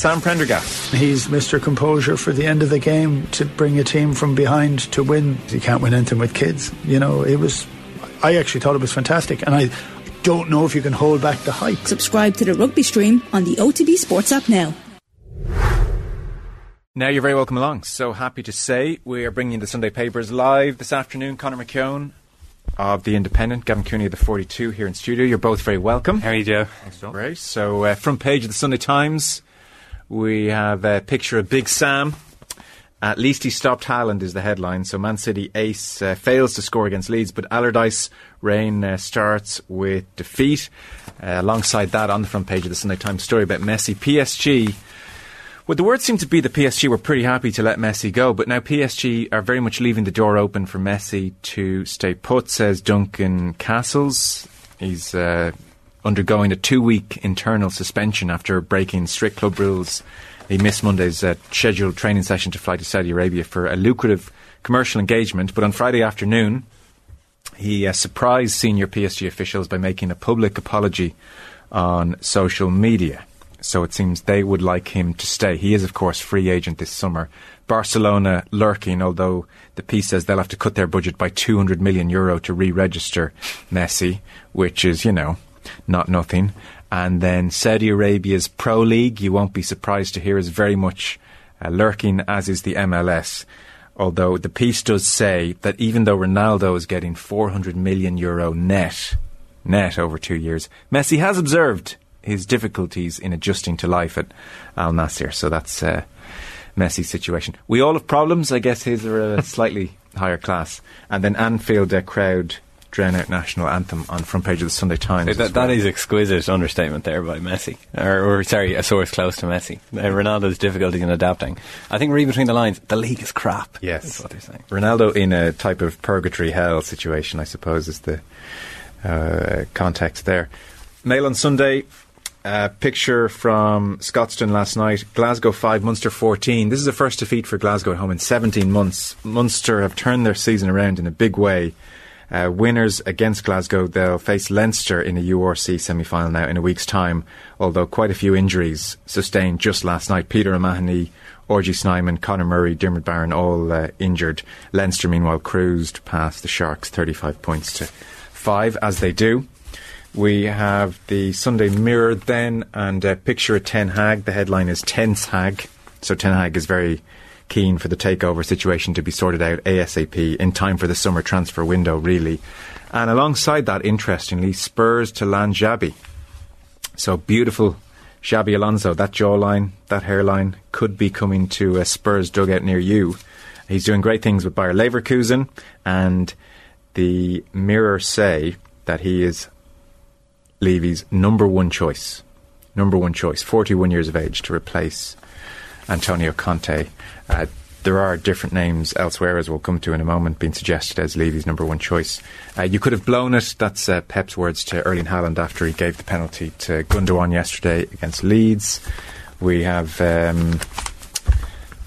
Sam Prendergast. He's Mr. Composure for the end of the game to bring a team from behind to win. You can't win anything with kids. You know, it was. I actually thought it was fantastic, and I don't know if you can hold back the hype. Subscribe to the rugby stream on the OTB Sports app now. Now you're very welcome along. So happy to say we are bringing the Sunday papers live this afternoon. Conor McKeon of the Independent, Gavin Cooney of the 42 here in studio. You're both very welcome. How are you, Joe? Thanks, John. Great. So uh, front page of the Sunday Times, we have a picture of Big Sam. At least he stopped Haaland is the headline. So Man City ace uh, fails to score against Leeds, but Allardyce reign uh, starts with defeat. Uh, alongside that, on the front page of the Sunday Times story about Messi, PSG well, the word seemed to be that PSG were pretty happy to let Messi go, but now PSG are very much leaving the door open for Messi to stay put, says Duncan Castles. He's uh, undergoing a two week internal suspension after breaking strict club rules. He missed Monday's uh, scheduled training session to fly to Saudi Arabia for a lucrative commercial engagement, but on Friday afternoon, he uh, surprised senior PSG officials by making a public apology on social media so it seems they would like him to stay. He is, of course, free agent this summer. Barcelona lurking, although the piece says they'll have to cut their budget by 200 million euro to re-register Messi, which is, you know, not nothing. And then Saudi Arabia's Pro League, you won't be surprised to hear, is very much uh, lurking, as is the MLS. Although the piece does say that even though Ronaldo is getting 400 million euro net, net over two years, Messi has observed his difficulties in adjusting to life at Al Nassr. So that's uh, Messi's situation. We all have problems. I guess his are a slightly higher class. And then Anfield uh, crowd drown out national anthem on front page of the Sunday Times. That, well. that is exquisite understatement there by Messi, or, or sorry, a source close to Messi. Uh, Ronaldo's difficulty in adapting. I think read between the lines. The league is crap. Yes, what they're saying. Ronaldo in a type of purgatory hell situation, I suppose, is the uh, context there. Mail on Sunday. A picture from Scotstoun last night. Glasgow 5, Munster 14. This is the first defeat for Glasgow at home in 17 months. Munster have turned their season around in a big way. Uh, winners against Glasgow, they'll face Leinster in a URC semi final now in a week's time, although quite a few injuries sustained just last night. Peter O'Mahony, RG Snyman, Conor Murray, Diarmuid Barron all uh, injured. Leinster, meanwhile, cruised past the Sharks 35 points to 5, as they do. We have the Sunday Mirror then, and a picture of Ten Hag. The headline is Tense Hag. So Ten Hag is very keen for the takeover situation to be sorted out ASAP in time for the summer transfer window, really. And alongside that, interestingly, Spurs to land Xabi. So beautiful Xabi Alonso, that jawline, that hairline could be coming to a Spurs dugout near you. He's doing great things with Bayer Leverkusen, and the Mirror say that he is Levy's number one choice. Number one choice, 41 years of age, to replace Antonio Conte. Uh, there are different names elsewhere, as we'll come to in a moment, being suggested as Levy's number one choice. Uh, you could have blown it. That's uh, Pep's words to Erling Haaland after he gave the penalty to Gundogan yesterday against Leeds. We have um,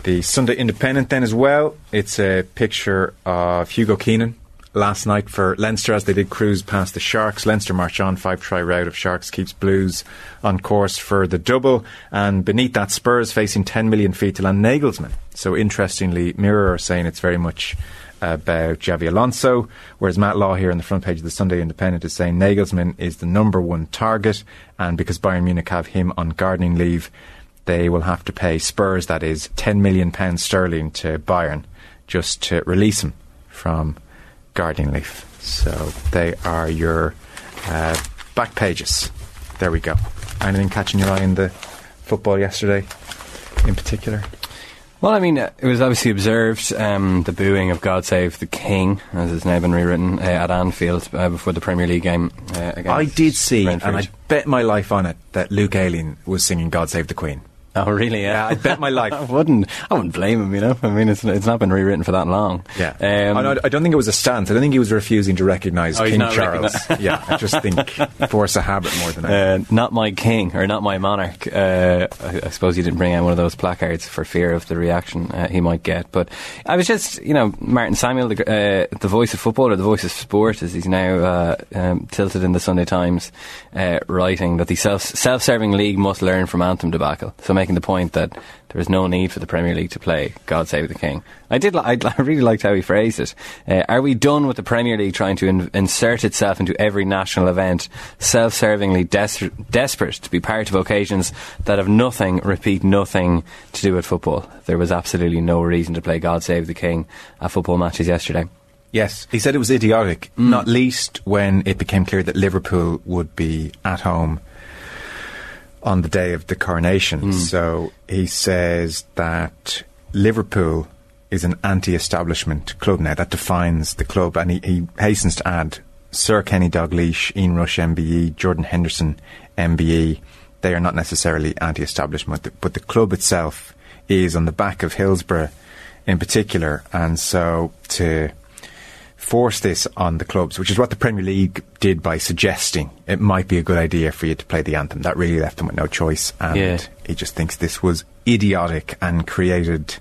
the Sunday Independent then as well. It's a picture of Hugo Keenan last night for Leinster as they did cruise past the Sharks. Leinster march on, five try rout of Sharks keeps Blues on course for the double. And beneath that, Spurs facing 10 million feet to land Nagelsmann. So interestingly, Mirror are saying it's very much about Xabi Alonso, whereas Matt Law here on the front page of the Sunday Independent is saying Nagelsmann is the number one target, and because Bayern Munich have him on gardening leave, they will have to pay Spurs, that is, £10 million sterling to Bayern just to release him from gardening leave. So they are your uh, back pages. There we go. Anything catching your eye in the football yesterday in particular? Well, I mean, it was obviously observed um, the booing of God Save the King, as it's now been rewritten, uh, at Anfield uh, before the Premier League game. Uh, I did see, Brentford. and I bet my life on it, that Luke Ayling was singing God Save the Queen. Oh, really? Yeah, I bet my life. I wouldn't. I wouldn't blame him. You know, I mean, it's it's not been rewritten for that long. Yeah, Um, I, I don't think it was a stance. I don't think he was refusing to recognise Oh, King Charles. yeah, I just think force a habit more than anything. Uh, not my king or not my monarch. Uh, I, I suppose he didn't bring out one of those placards for fear of the reaction uh, he might get. But I was just, you know, Martin Samuel, the, uh, the voice of football or the voice of sport, as he's now uh, um, tilted in the Sunday Times, uh, writing that the self self serving league must learn from anthem debacle. So making the point that there is no need for the Premier League to play God Save the King. I did. Li- I, I really liked how he phrased it. Uh, are we done with the Premier League trying to in- insert itself into every national event, self-servingly des- desperate to be part of occasions that have nothing, repeat, nothing to do with football? There was absolutely no reason to play God Save the King at football matches yesterday. Yes, he said it was idiotic, not least when it became clear that Liverpool would be at home on the day of the coronation. Hmm. So he says that Liverpool is an anti-establishment club now. That defines the club, and he, he hastens to add Sir Kenny Dalglish, Ian Rush, MBE, Jordan Henderson, MBE. They are not necessarily anti-establishment, but the club itself is on the back of Hillsborough in particular, and so to force this on the clubs, which is what the Premier League did by suggesting it might be a good idea for you to play the anthem. That really left him with no choice, and Yeah. he just thinks this was idiotic and created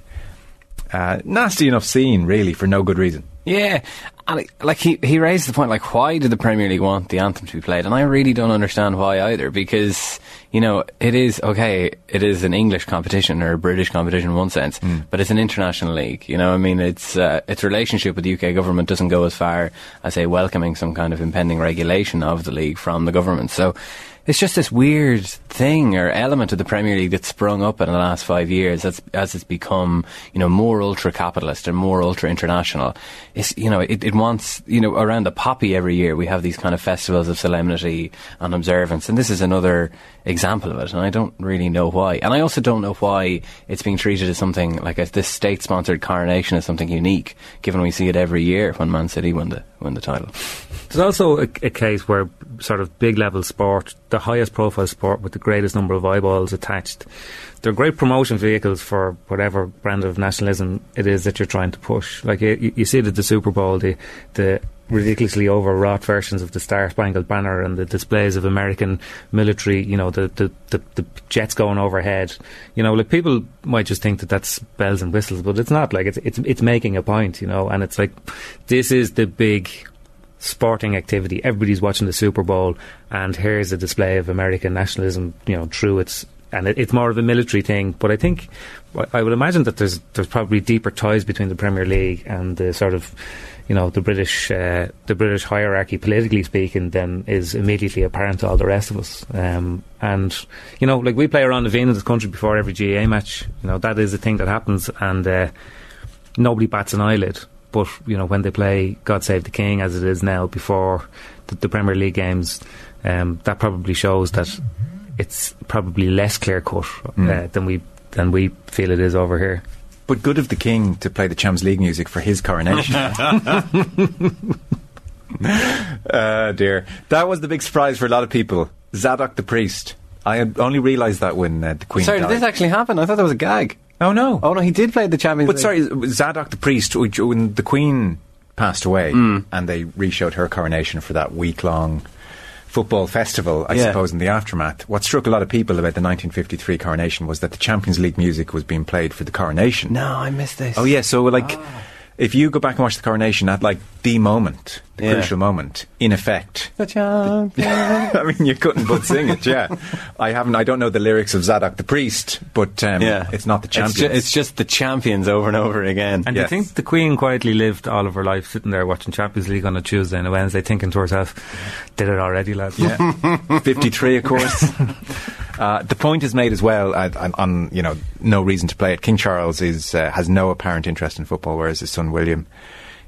uh, nasty enough scene, really, for no good reason. Yeah, and like he he raised the point, like why did the Premier League want the anthem to be played? And I really don't understand why either, because you know it is okay, it is an English competition or a British competition in one sense, but it's an international league. You know, I mean, its uh, its relationship with the UK government doesn't go as far as say welcoming some kind of impending regulation of the league from the government. So. It's just this weird thing or element of the Premier League that's sprung up in the last five years as, as it's become, you know, more ultra capitalist and more ultra international. It's, you know, it, it wants, you know, around the poppy every year we have these kind of festivals of solemnity and observance. And this is another example of it. And I don't really know why. And I also don't know why it's being treated as something like a, this state sponsored coronation is something unique, given we see it every year when Man City win the, win the title. There's also a, a case where sort of big level sport, the highest profile sport with the greatest number of eyeballs attached, they're great promotion vehicles for whatever brand of nationalism it is that you're trying to push. Like you, you see it at the Super Bowl, the the ridiculously overwrought versions of the Star Spangled Banner and the displays of American military, you know, the, the, the, the jets going overhead. You know, like people might just think that that's bells and whistles, but it's not. Like it's it's it's making a point, you know, and it's like this is the big sporting activity. Everybody's watching the Super Bowl, and here's a display of American nationalism. You know, through its and it, it's more of a military thing. But I think I would imagine that there's there's probably deeper ties between the Premier League and the sort of you know the British uh, the British hierarchy, politically speaking, than is immediately apparent to all the rest of us. Um, and you know, like we play around the vein of this country before every GA match. You know, that is a thing that happens, and uh, nobody bats an eyelid. But you know, when they play "God Save the King" as it is now before the, the Premier League games, um, that probably shows that it's probably less clear cut uh, than we than we feel it is over here. But good of the king to play the Champions League music for his coronation. uh, dear. That was the big surprise for a lot of people. Zadok the priest. I had only realised that when uh, the Queen Sorry, died. did this actually happen? I thought that was a gag. Oh, no. Oh no, he did play the Champions But League. sorry, Zadok the priest, which- when the Queen passed away Mm. and they reshowed her coronation for that week long football festival, I Yeah. suppose, in the aftermath, what struck a lot of people about the 1953 coronation was that the Champions League music was being played for the coronation. No, I missed this. Oh, yeah, so like. If you go back and watch the coronation at like the moment, the Yeah. crucial moment, in effect, The champion. I mean, you couldn't but sing it. Yeah, I haven't. I don't know the lyrics of Zadok the priest, but um, yeah, it's not the It's, ju- it's just the champions over and over again. And Yes. I think the Queen quietly lived all of her life sitting there watching Champions League on a Tuesday and a Wednesday, thinking to herself, "Did it already, lads?" Yeah, fifty-three, of course. uh, the point is made as well uh, on, you know no reason to play it. King Charles is uh, has no apparent interest in football, whereas his son William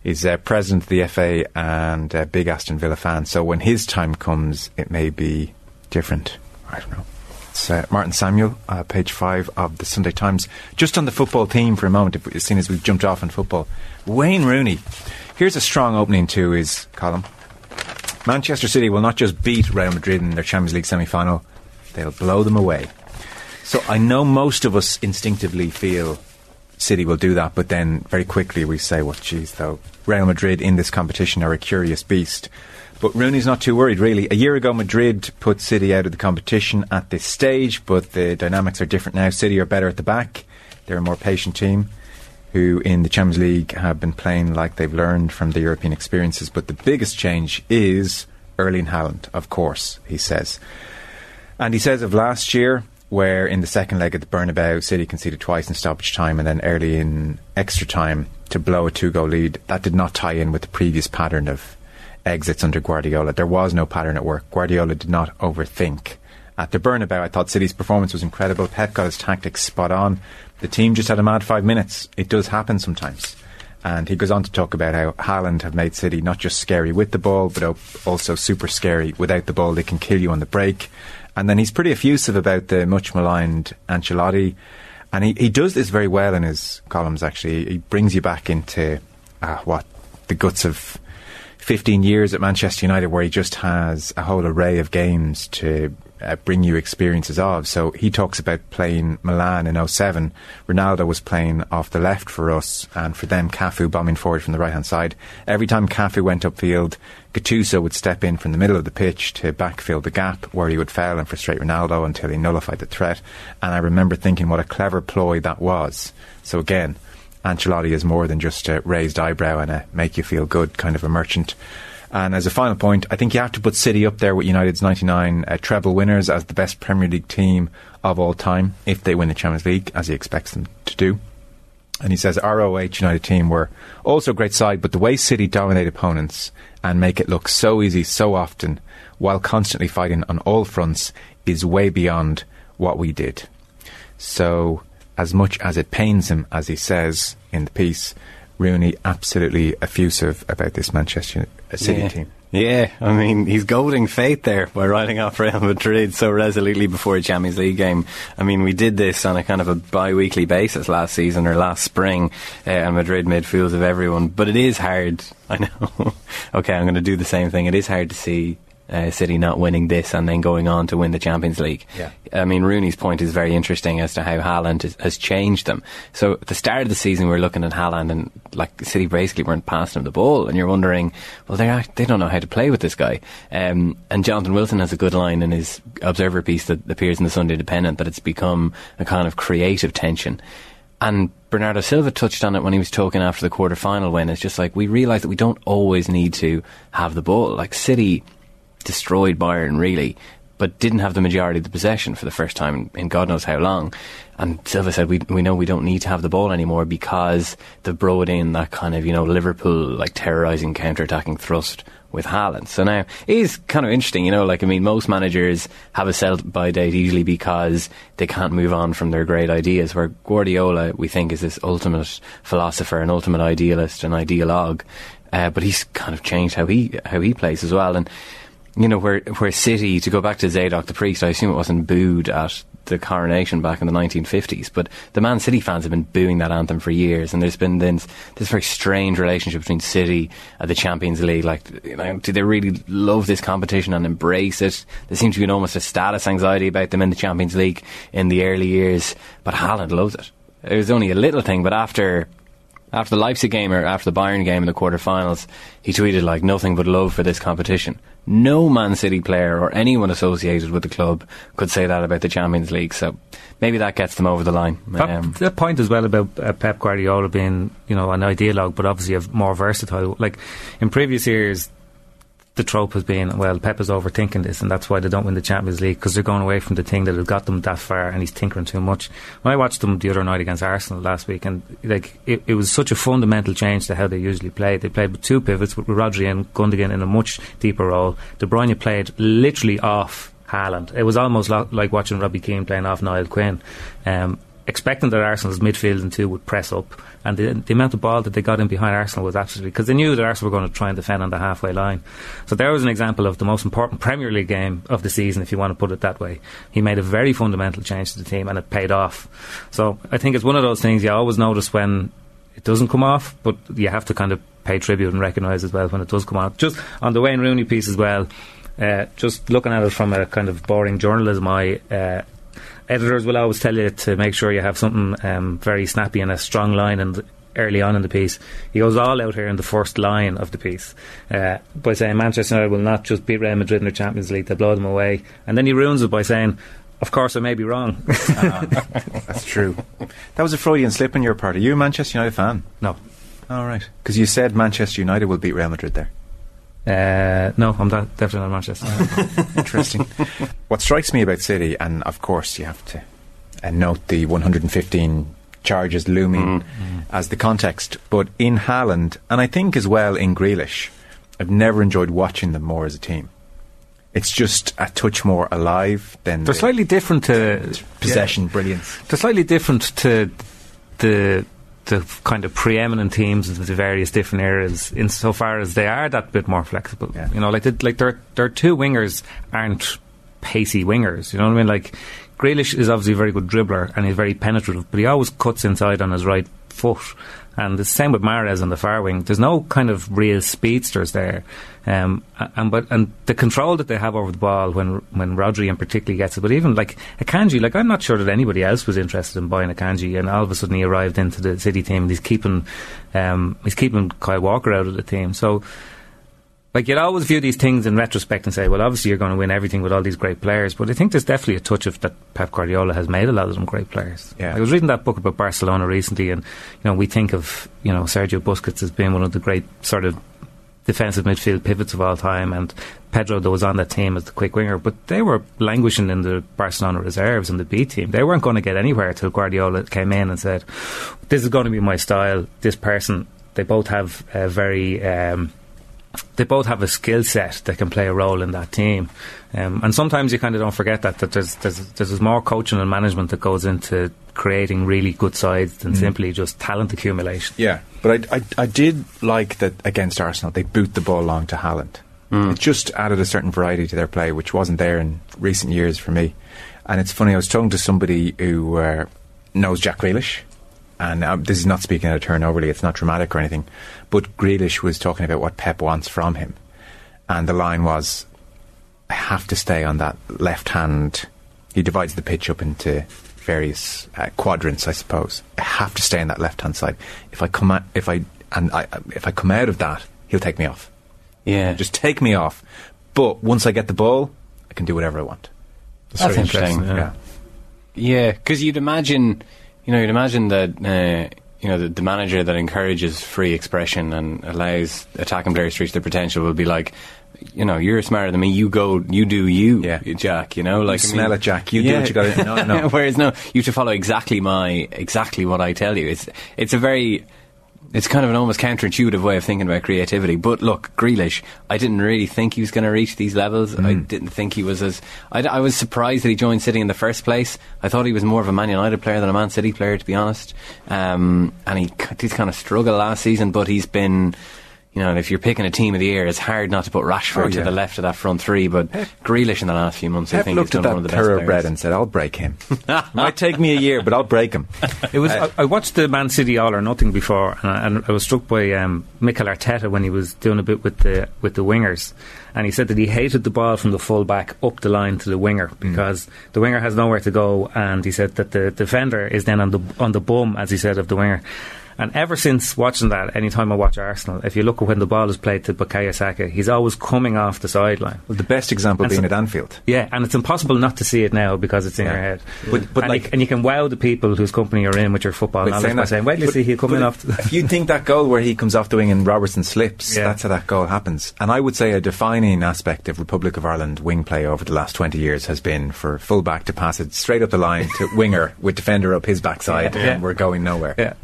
is uh, president of the FA and a big Aston Villa fan. So when his time comes, it may be different. I don't know. It's uh, Martin Samuel, uh, page five of the Sunday Times. Just on the football theme for a moment, if, as soon as we've jumped off on football, Wayne Rooney. Here's a strong opening to his column. Manchester City will not just beat Real Madrid in their Champions League semi final, they'll blow them away. So I know most of us instinctively feel City will do that, but then very quickly we say, well, geez, though, Real Madrid in this competition are a curious beast. But Rooney's not too worried, really. A year ago, Madrid put City out of the competition at this stage, but the dynamics are different now. City are better at the back. They're a more patient team who in the Champions League have been playing like they've learned from the European experiences. But the biggest change is Erling Haaland, of course, he says. And he says of last year, where in the second leg at the Bernabeu, City conceded twice in stoppage time and then early in extra time to blow a two goal lead. That did not tie in with the previous pattern of exits under Guardiola. There was no pattern at work. Guardiola did not overthink. At the Bernabeu, I thought City's performance was incredible. Pep got his tactics spot on. The team just had a mad five minutes. It does happen sometimes. And he goes on to talk about how Haaland have made City not just scary with the ball, but also super scary without the ball. They can kill you on the break. And then he's pretty effusive about the much maligned Ancelotti. And he, he does this very well in his columns, actually. He brings you back into uh, what the guts of 15 years at Manchester United, where he just has a whole array of games to uh, bring you experiences of. So he talks about playing Milan in 07. Ronaldo was playing off the left for us, and for them, Cafu bombing forward from the right hand side. Every time Cafu went upfield, Gattuso would step in from the middle of the pitch to backfill the gap where he would foul and frustrate Ronaldo until he nullified the threat. And I remember thinking what a clever ploy that was. So again, Ancelotti is more than just a raised eyebrow and a make you feel good kind of a merchant. And as a final point, I think you have to put City up there with United's 99 uh, treble winners as the best Premier League team of all time if they win the Champions League, as he expects them to do. And he says ROH United team were also a great side, but the way City dominate opponents and make it look so easy so often while constantly fighting on all fronts is way beyond what we did. So as much as it pains him, as he says in the piece, Rooney absolutely effusive about this Manchester City yeah. team. Yeah, I mean, he's goading fate there by writing off Real Madrid so resolutely before a Champions League game. I mean, we did this on a kind of a bi weekly basis last season or last spring, uh, and Madrid made fools of everyone. But it is hard, I know. okay, I'm going to do the same thing. It is hard to see uh, City not winning this and then going on to win the Champions League. Yeah. I mean, Rooney's point is very interesting as to how Haaland has, has changed them. So at the start of the season, we were looking at Haaland and like City basically weren't passing him the ball, and you're wondering, well, they they don't know how to play with this guy. Um, and Jonathan Wilson has a good line in his Observer piece that appears in the Sunday Independent that it's become a kind of creative tension. And Bernardo Silva touched on it when he was talking after the quarter final win. It's just like we realise that we don't always need to have the ball. Like City destroyed Bayern really, but didn't have the majority of the possession for the first time in, God knows how long. And Silva said, we, we know we don't need to have the ball anymore because they've brought in that kind of, you know, Liverpool, like terrorising counter-attacking thrust with Haaland. So now, it is kind of interesting, you know, like, I mean, most managers have a sell-by date usually because they can't move on from their great ideas, where Guardiola, we think, is this ultimate philosopher, an ultimate idealist, an ideologue. Uh, but he's kind of changed how he, how he plays as well. And, you know, where where City to go back to Zadok the priest, I assume it wasn't booed at the coronation back in the 1950s, but the Man City fans have been booing that anthem for years, and there's been this, this very strange relationship between City and the Champions League. Like, you know, do they really love this competition and embrace it? There seems to be almost a status anxiety about them in the Champions League in the early years, but Haaland loves it. It was only a little thing, but after after the Leipzig game or after the Bayern game in the quarterfinals, he tweeted like nothing but love for this competition. No Man City player or anyone associated with the club could say that about the Champions League. So maybe that gets them over the line. Um, that point as well about uh, Pep Guardiola being, you know, an ideologue, but obviously a more versatile. Like in previous years, the trope has been, well, Pep is overthinking this, and that's why they don't win the Champions League because they're going away from the thing that has got them that far, and he's tinkering too much. When I watched them the other night against Arsenal last week, and like it, it was such a fundamental change to how they usually play. They played with two pivots with Rodri and Gundogan in a much deeper role. De Bruyne played literally off Haaland. It was almost like watching Robbie Keane playing off Niall Quinn. Um, expecting that Arsenal's midfield and two would press up, and the, the amount of ball that they got in behind Arsenal was absolutely because they knew that Arsenal were going to try and defend on the halfway line. So there was an example of the most important Premier League game of the season, if you want to put it that way. He made a very fundamental change to the team, and it paid off. So I think it's one of those things you always notice when it doesn't come off, but you have to kind of pay tribute and recognise as well when it does come off. Just on the Wayne Rooney piece as well. Uh, just looking at it from a kind of boring journalism eye, uh, editors will always tell you to make sure you have something um, very snappy and a strong line and early on in the piece. He goes all out here in the first line of the piece uh, by saying Manchester United will not just beat Real Madrid in the Champions League, they'll blow them away. And then he ruins it by saying, of course, I may be wrong. uh, that's true. That was a Freudian slip on your part. Are you a Manchester United fan? No. All right. Because you said Manchester United will beat Real Madrid there. Uh, no, I'm that, definitely not Manchester. Interesting. what strikes me about City, and of course you have to uh, note the 115 charges looming as the context, but in Haaland, and I think as well in Grealish, I've never enjoyed watching them more as a team. It's just a touch more alive than They're the slightly different to possession brilliance. They're slightly different to the the kind of preeminent teams of the various different eras, insofar as they are that bit more flexible. Yeah. You know, like the, like their their two wingers aren't pacey wingers. You know what I mean? Like Grealish is obviously a very good dribbler and he's very penetrative, but he always cuts inside on his right foot. And the same with Mahrez on the far wing. There's no kind of real speedsters there, um, and but and the control that they have over the ball when when Rodri in particularly gets it. But even like Akanji, like I'm not sure that anybody else was interested in buying Akanji, and all of a sudden he arrived into the City team and he's keeping um, he's keeping Kyle Walker out of the team. So like you'd always view these things in retrospect and say, well, obviously you're going to win everything with all these great players. But I think there's definitely a touch of that Pep Guardiola has made a lot of them great players. Yeah. I was reading that book about Barcelona recently, and you know we think of you know Sergio Busquets as being one of the great sort of defensive midfield pivots of all time, and Pedro that was on that team as the quick winger. But they were languishing in the Barcelona reserves and the B team. They weren't going to get anywhere until Guardiola came in and said, "This is going to be my style." This person, they both have a very um, they both have a skill set that can play a role in that team. Um, and sometimes you kind of don't forget that, that there's, there's, there's more coaching and management that goes into creating really good sides than simply just talent accumulation. Yeah, but I, I, I did like that against Arsenal. They boot the ball long to Haaland. It just added a certain variety to their play, which wasn't there in recent years for me. And it's funny, I was talking to somebody who uh, knows Jack Grealish, and um, this is not speaking out of turn overly, it's not dramatic or anything, but Grealish was talking about what Pep wants from him. And the line was, I have to stay on that left hand. He divides the pitch up into various uh, quadrants, I suppose. I have to stay on that left hand side. If I come out, if I and I, if I come out of that, he'll take me off. Yeah, Just take me off. But once I get the ball, I can do whatever I want. That's very interesting. interesting, Yeah. Yeah, because you'd imagine, you know, you'd imagine that, uh, you know, the, the manager that encourages free expression and allows attacking players to reach their potential will be like, you know, you're smarter than me. You go, you do you, Yeah. Jack. You know, like I smell mean- it, Jack. You do what you gotta- no, no. Whereas no, you have to follow exactly my exactly what I tell you. It's it's a very it's kind of an almost counterintuitive way of thinking about creativity. But look, Grealish, I didn't really think he was going to reach these levels. I didn't think he was as—I was surprised that he joined City in the first place. I thought he was more of a Man United player than a Man City player, to be honest. Um, and he did kind of struggle last season, but he's been. You know, if you're picking a team of the year, it's hard not to put Rashford Oh, to the left of that front three. But Grealish in the last few months, I Pep think, has looked at done one of that the best thoroughbred players. and said, "I'll break him. it might take me a year, but I'll break him." It was. I, I watched the Man City All or Nothing before, and I, and I was struck by um, Mikel Arteta when he was doing a bit with the with the wingers, and he said that he hated the ball from the full back up the line to the winger because the winger has nowhere to go, and he said that the defender is then on the on the bum, as he said, of the winger. And ever since watching that, anytime I watch Arsenal, if you look at when the ball is played to Bukayo Saka, he's always coming off the sideline. Well, the best example And being so- at Anfield. Yeah, and it's impossible not to see it now because it's in Yeah. your head. But- but and, like- you, and you can wow the people whose company you're in with your football knowledge saying by that- saying, "Wait till you see he coming off." If you think that goal where he comes off the wing and Robertson slips, Yeah. that's how that goal happens. And I would say a defining aspect of Republic of Ireland wing play over the last 20 years has been for fullback to pass it straight up the line to winger with defender up his backside, Yeah. and we're going nowhere.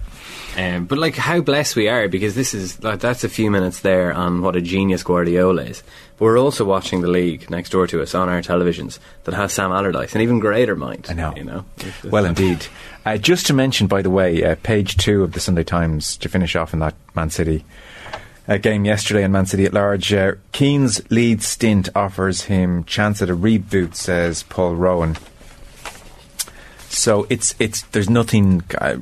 Um, but like how blessed we are because this is like that's a few minutes there on what a genius Guardiola is. But we're also watching the league next door to us on our televisions that has Sam Allardyce, an even greater mind. I know. You know. Well, indeed. Uh, just to mention, by the way, uh, page two of the Sunday Times to finish off in that Man City uh, game yesterday in Man City at large. Uh, Keane's Leeds stint offers him chance at a reboot, says Paul Rowan. So it's it's there's nothing uh,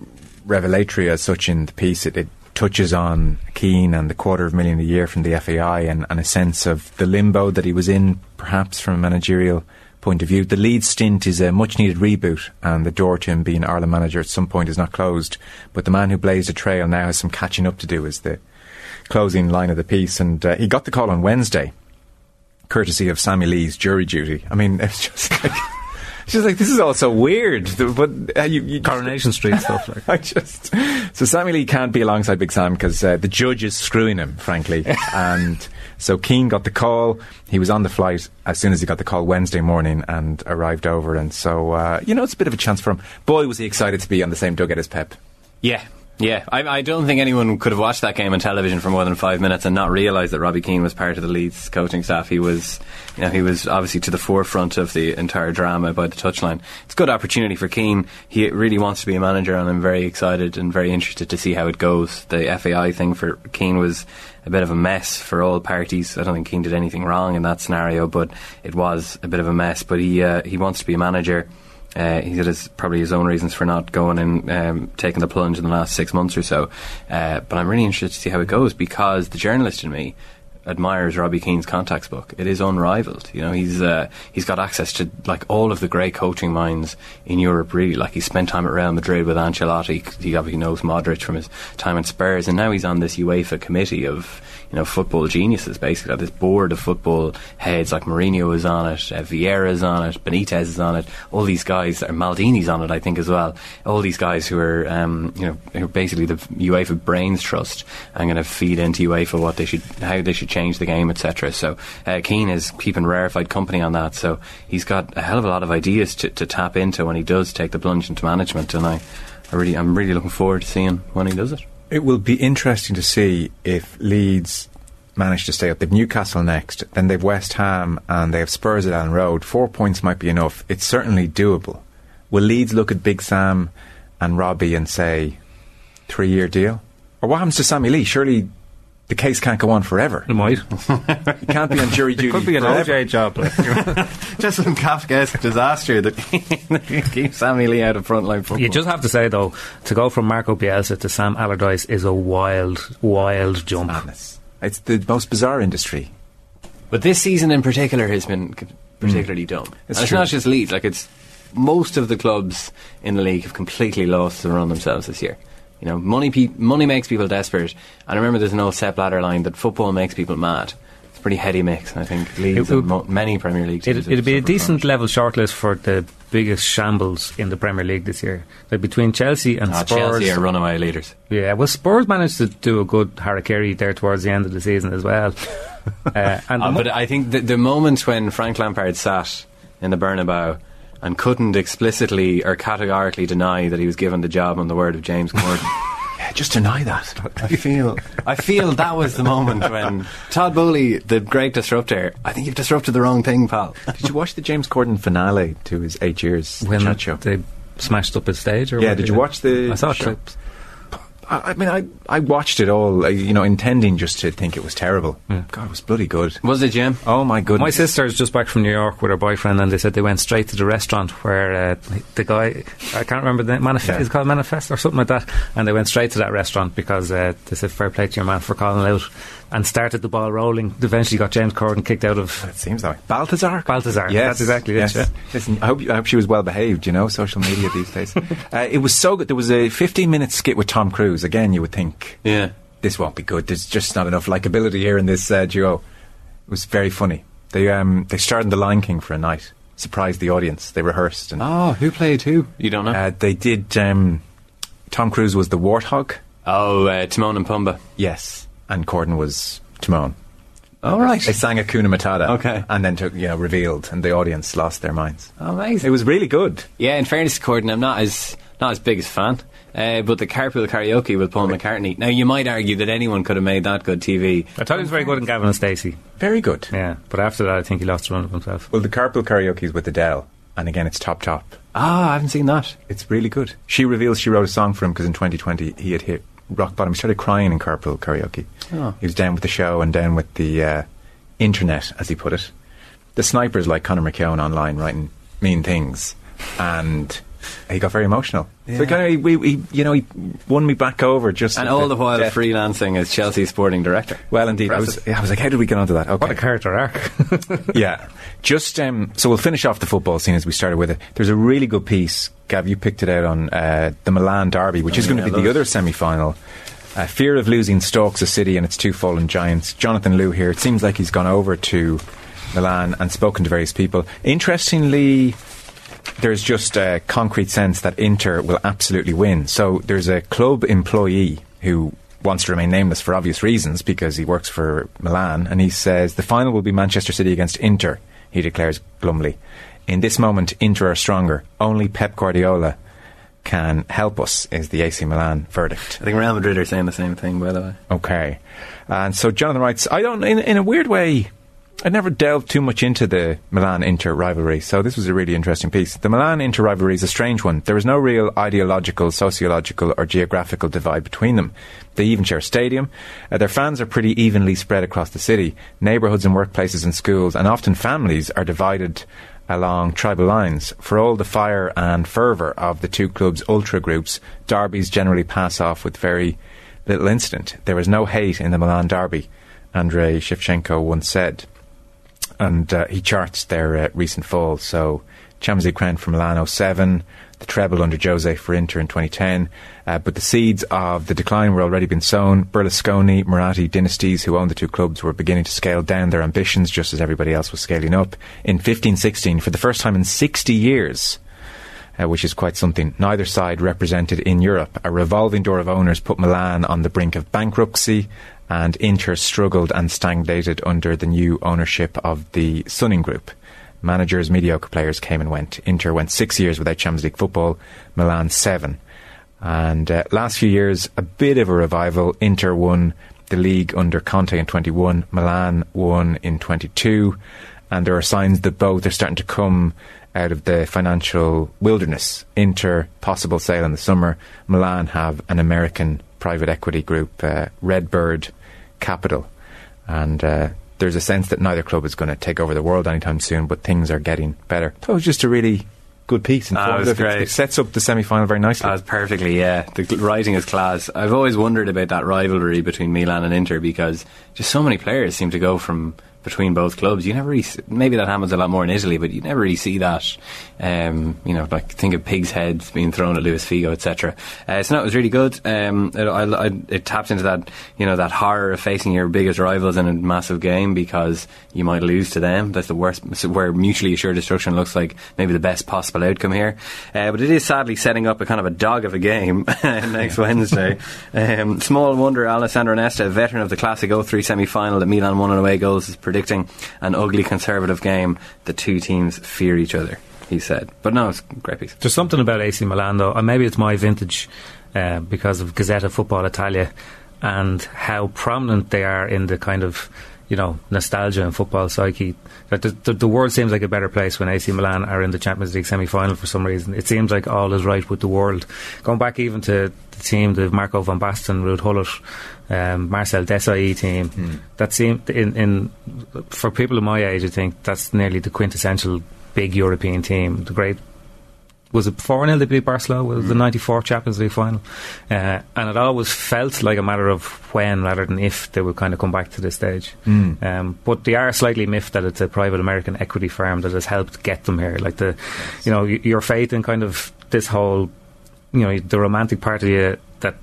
revelatory as such in the piece. It, it touches on Keane and the quarter of a million a year from the FAI and, and a sense of the limbo that he was in, perhaps from a managerial point of view. The Leeds stint is a much needed reboot, and the door to him being Ireland manager at some point is not closed. But the man who blazed a trail now has some catching up to do, is the closing line of the piece. And uh, he got the call on Wednesday, courtesy of Sammy Lee's jury duty. I mean, it's just like. She's like, this is all so weird. But uh, you, you Coronation Street stuff like. I just so Sammy Lee can't be alongside Big Sam because uh, the judge is screwing him, frankly. and so Keane got the call. He was on the flight as soon as he got the call Wednesday morning and arrived over. And so uh, you know, it's a bit of a chance for him. Boy, was he excited to be on the same dugout as Pep. Yeah. Yeah, I, I don't think anyone could have watched that game on television for more than five minutes and not realise that Robbie Keane was part of the Leeds coaching staff. He was, you know, he was obviously to the forefront of the entire drama by the touchline. It's a good opportunity for Keane. He really wants to be a manager, and I'm very excited and very interested to see how it goes. The FAI thing for Keane was a bit of a mess for all parties. I don't think Keane did anything wrong in that scenario, but it was a bit of a mess. But he uh, he wants to be a manager. Uh, he had his, probably his own reasons for not going and um, taking the plunge in the last six months or so. Uh, but I'm really interested to see how it goes because the journalist in me admires Robbie Keane's contacts book. It is unrivaled. You know, he's uh, he's got access to like all of the great coaching minds in Europe. Really, like he spent time at Real Madrid with Ancelotti. He obviously knows Modric from his time at Spurs, and now he's on this UEFA committee of you know football geniuses. Basically, this board of football heads like Mourinho is on it, uh, is on it, Benitez is on it. All these guys, or Maldini's on it, I think as well. All these guys who are um, you know who are basically the UEFA brains trust and going to feed into UEFA what they should, how they should change the game, etc. So uh, Keane is keeping rarefied company on that. So he's got a hell of a lot of ideas to, to tap into when he does take the plunge into management, and I, I really, I'm really looking forward to seeing when he does it. It will be interesting to see if Leeds manage to stay up. They've Newcastle next, then they've West Ham, and they have Spurs at Elland Road. Four points might be enough. It's certainly doable. Will Leeds look at Big Sam and Robbie and say, three year deal? Or what happens to Sammy Lee? Surely the case can't go on forever. It might. He can't be on jury duty. It could be an forever. OJ job. Like. Just some Kafkaesque disaster that keeps Sammy Lee out of frontline football. you just have to say though, to go from Marco Bielsa to Sam Allardyce is a wild, wild jump. Madness. It's the most bizarre industry. But this season in particular has been c- particularly dumb. Mm. It's it's not just Leeds, like it's most of the clubs in the league have completely lost the run themselves this year. You know, money pe- money makes people desperate. And I remember there's an old Sepp Blatter line that football makes people mad. It's a pretty heady mix. and I think Leeds It would- and mo- many Premier League teams. It, it'd be a suffered from decent level shortlist for the biggest shambles in the Premier League this year. Like between Chelsea and Ah, Spurs. Chelsea are runaway leaders. Yeah, well, Spurs managed to do a good harakiri there towards the end of the season as well. uh, and mo- but I think the, the moment when Frank Lampard sat in the Bernabeu and couldn't explicitly or categorically deny that he was given the job on the word of James Corden. Yeah, just deny that. I feel, I feel that was the moment when Todd Boehly, the great disruptor, I think you've disrupted the wrong thing, pal. Did you watch the James Corden finale to his eight years when chat show? they smashed up his stage. Or Yeah, what did you watch the I saw show? clips. I, I mean, I I watched it all, uh, you know, intending just to think it was terrible. Yeah. God, it was bloody good. Was it Jim? Oh my goodness! My sister's just back from New York with her boyfriend, and they said they went straight to the restaurant where uh, the guy, I can't remember the name, Manif- Yeah. is it called Manifest or something like that, and they went straight to that restaurant because uh, they said fair play to your man for calling out and started the ball rolling. Eventually got James Corden kicked out of It seems that way. Balthazar. Balthazar. Yes, That's exactly it, yes. yeah. Listen, I hope, I hope she was well behaved. You know, social media these days. uh, it was so good. There was a 15 minute skit with Tom Cruise. Again, you would think Yeah. this won't be good. There's just not enough likability here in this uh, duo. It was very funny. They um they starred in The Lion King for a night. Surprised the audience. They rehearsed and Oh, who played who? You don't know? uh, they did. Um, Tom Cruise was the warthog. oh, uh, Timon and Pumbaa. Yes, and Corden was Timon. Oh, right. They sang Hakuna Matata. Okay. and then took you know revealed, and the audience lost their minds. Amazing. It was really good. Yeah, in fairness to Corden, I'm not as not as big as a fan. Uh, but the carpool karaoke with Paul McCartney. Now, you might argue that anyone could have made that good TV. I thought he was very good in Gavin and Stacey. Very good. Yeah, but after that, I think he lost the run of himself. Well, the carpool karaoke is with Adele, and again, it's top top. Ah, I haven't seen that. It's really good. She reveals she wrote a song for him because in 2020 he had hit rock bottom. He started crying in carpool karaoke. Oh. He was down with the show and down with the uh, internet, as he put it. The snipers like Conor McKeon online writing mean things, and he got very emotional. So he kind of, we, we, you know, he won me back over just. And all the while death. freelancing as Chelsea sporting director. Well, indeed, I was. I was like, how did we get onto that? Okay, What a character arc. yeah. Just um, so we'll finish off the football scene as we started with it. There's a really good piece, Gav. You picked it out on uh, the Milan derby, which is going to be the other semi-final. Uh, fear of losing stalks a city and its two fallen giants. Jonathan Liew here. It seems like he's gone over to Milan and spoken to various people. Interestingly, there's just a concrete sense that Inter will absolutely win. So there's a club employee who wants to remain nameless for obvious reasons because he works for Milan, and he says the final will be Manchester City against Inter. He declares glumly, "In this moment, Inter are stronger. Only Pep Guardiola." Can help us is the AC Milan verdict. I think Real Madrid are saying the same thing, by the way. Okay, and so Jonathan writes, I don't, in, in a weird way, I never delved too much into the Milan Inter rivalry, so this was a really interesting piece. The Milan Inter rivalry is a strange one. There is no real ideological, sociological, or geographical divide between them. They even share a stadium. Uh, their fans are pretty evenly spread across the city. Neighbourhoods and workplaces and schools, and often families, are divided along tribal lines. For all the fire and fervour of the two clubs' ultra groups, derbies generally pass off with very little incident. There is no hate in the Milan derby, Andrei Shevchenko once said. And uh, he charts their uh, recent falls. So, Champions crown for Milan 07, the treble under Jose for Inter in 2010. Uh, but the seeds of the decline were already been sown. Berlusconi, Moratti dynasties who owned the two clubs were beginning to scale down their ambitions just as everybody else was scaling up. In 15-16, for the first time in 60 years, uh, which is quite something. Neither side represented in Europe. A revolving door of owners put Milan on the brink of bankruptcy, and Inter struggled and stagnated under the new ownership of the Suning Group. Managers, mediocre players came and went. Inter went six years without Champions League football, Milan seven. And uh, last few years, a bit of a revival. Inter won the league under Conte in 21, Milan won in 22, and there are signs that both are starting to come out of the financial wilderness. Inter, possible sale in the summer. Milan have an American private equity group, uh, Redbird Capital. And uh, there's a sense that neither club is going to take over the world anytime soon, but things are getting better. That was just a really good piece. It was informative. It- great. It sets up the semi final very nicely. That perfectly, yeah. The writing is class. I've always wondered about that rivalry between Milan and Inter because just so many players seem to go from between both clubs. You never really, maybe that happens a lot more in Italy, but you never really see that. Um, you know, like think of pigs' heads being thrown at Luis Figo, etc. Uh, so no, it was really good. Um, it, I, I, it tapped into that, you know, that horror of facing your biggest rivals in a massive game because you might lose to them. That's the worst. Where mutually assured destruction looks like maybe the best possible outcome here. Uh, but it is sadly setting up a kind of a dog of a game next Wednesday. Um, small wonder Alessandro Nesta, a veteran of the classic 03 semi final that Milan won on away goals, is predicting an ugly conservative game. The two teams fear each other, he said. But no, it's a great piece. There's something about AC Milan, though, and maybe it's my vintage uh, because of Gazzetta Football Italia and how prominent they are in the kind of you know nostalgia and football psyche. That the, the, the world seems like a better place when AC Milan are in the Champions League semi-final for some reason. It seems like all is right with the world. Going back even to the team, the Marco van Basten, Ruud Gullit, um, Marcel Desailly team. That seemed in, in for people of my age, I think that's nearly the quintessential big European team. The great was it 4 0 they beat Barcelona? Was the 94 Champions League final? Uh, and it always felt like a matter of when rather than if they would kind of come back to this stage. Um, but they are slightly miffed that it's a private American equity firm that has helped get them here. Like the, you know, y- your faith in kind of this whole, you know, the romantic part of you that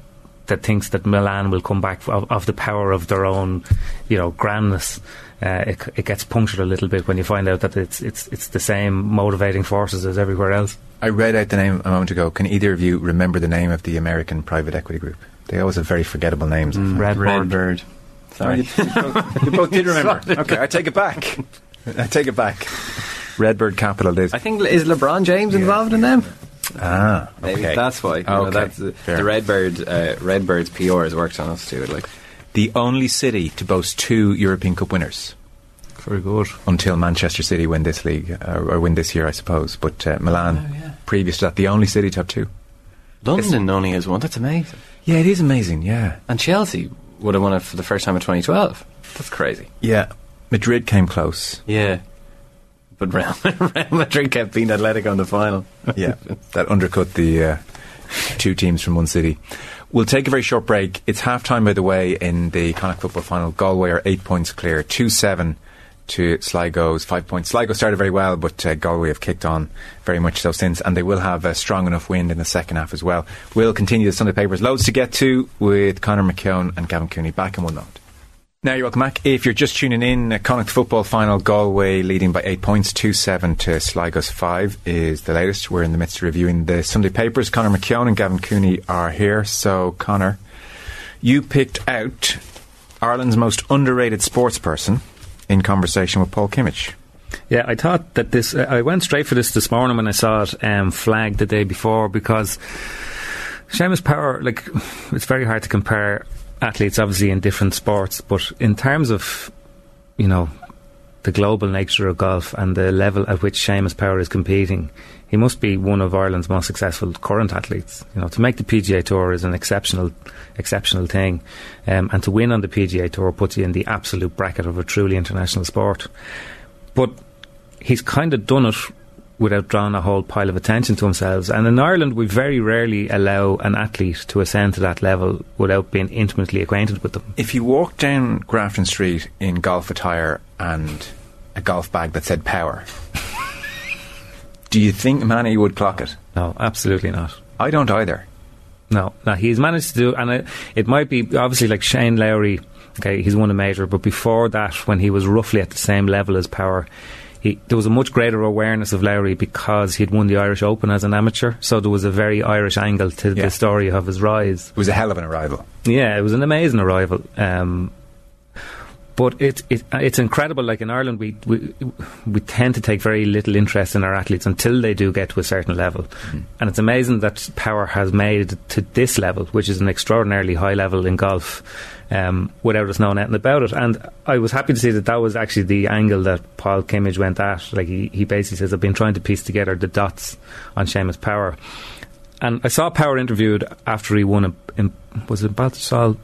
that thinks that Milan will come back of, of the power of their own, you know, grandness. Uh, it, it gets punctured a little bit when you find out that it's it's it's the same motivating forces as everywhere else. I read out the name a moment ago. Can either of you remember the name of the American private equity group? They always have very forgettable names. Red Red Bird. Sorry. you both did remember. okay, I take it back. I take it back. Redbird Capital it is. I think is LeBron James involved in them. Ah, Maybe okay. that's why. You know, Okay, that's the, fair. the Redbird. Uh, Redbird's PR has worked on us too. Like The only city to boast two European Cup winners Very good. until Manchester City win this league, uh, or win this year, I suppose. But uh, Milan, Oh, yeah. previous to that, the only city to have two. London only has one. That's amazing. Yeah, it is amazing, yeah. And Chelsea would have won it for the first time in 2012. That's crazy. Yeah. Madrid came close. Yeah. But Real, Real Madrid kept beating Atletico in the final. Yeah, that undercut the uh, two teams from one city. We'll take a very short break. It's half time, by the way, in the Connacht football final. Galway are eight points clear, 2 7 to Sligo's five points. Sligo started very well, but uh, Galway have kicked on very much so since, and they will have a strong enough wind in the second half as well. We'll continue the Sunday papers. Loads to get to with Conor McKeon and Gavin Cooney back in one note. Now you're welcome back. If you're just tuning in, Connacht football final, Galway leading by eight points, 2 7 to Sligo's 5 is the latest. We're in the midst of reviewing the Sunday papers. Conor McKeon and Gavin Cooney are here. So, Conor, you picked out Ireland's most underrated sports person in conversation with Paul Kimmage. Yeah, I thought that this. Uh, I went straight for this this morning when I saw it um, flagged the day before because Seamus Power, like, it's very hard to compare athletes obviously in different sports, but in terms of, you know, the global nature of golf and the level at which Seamus Power is competing, he must be one of Ireland's most successful current athletes. You know, to make the PGA Tour is an exceptional, exceptional thing, um, and to win on the PGA Tour puts you in the absolute bracket of a truly international sport. But he's kind of done it without drawing a whole pile of attention to themselves. And in Ireland, we very rarely allow an athlete to ascend to that level without being intimately acquainted with them. If you walk down Grafton Street in golf attire and a golf bag that said power, do you think Manny would clock it? No, absolutely not. I don't either. No, no, he's managed to do, and it, it might be obviously like Shane Lowry. Okay, he's won a major, but before that, when he was roughly at the same level as Power, he, there was a much greater awareness of Lowry because he'd won the Irish Open as an amateur. So there was a very Irish angle to Yeah. the story of his rise. It was a hell of an arrival. Yeah, it was an amazing arrival. Um, but it, it it's incredible. Like in Ireland, we, we we tend to take very little interest in our athletes until they do get to a certain level, and it's amazing that Power has made it to this level, which is an extraordinarily high level in golf, um, without us knowing anything about it. And I was happy to see that that was actually the angle that Paul Kimmage went at. Like he, he basically says, "I've been trying to piece together the dots on Seamus Power." And I saw Power interviewed after he won a, in, was it Baltusal?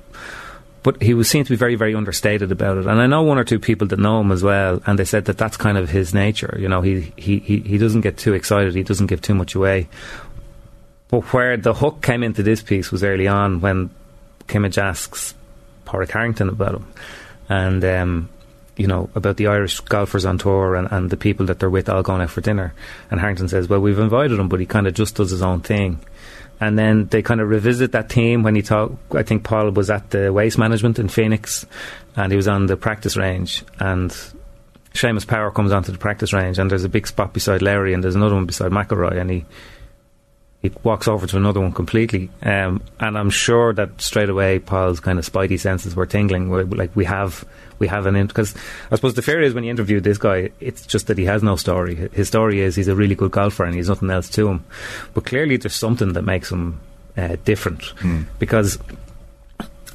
But he was seen to be very, very understated about it. And I know one or two people that know him as well, and they said that that's kind of his nature. You know, he, he, he, he doesn't get too excited, he doesn't give too much away. But where the hook came into this piece was early on when Kimmage asks Padraig Harrington about him. And, um, you know, about the Irish golfers on tour and, and the people that they're with all going out for dinner. And Harrington says, well, we've invited him, but he kind of just does his own thing. And then they kind of revisit that team when he talked. I think Paul was at the waste management in Phoenix and he was on the practice range. And Seamus Power comes onto the practice range and there's a big spot beside Lowry and there's another one beside McIlroy. And he, he walks over to another one completely. Um, and I'm sure that straight away Paul's kind of spidey senses were tingling. Like we have, we have an because I suppose the fear is when you interview this guy, it's just that he has no story. His story is he's a really good golfer and he's nothing else to him. But clearly there's something that makes him uh, different because.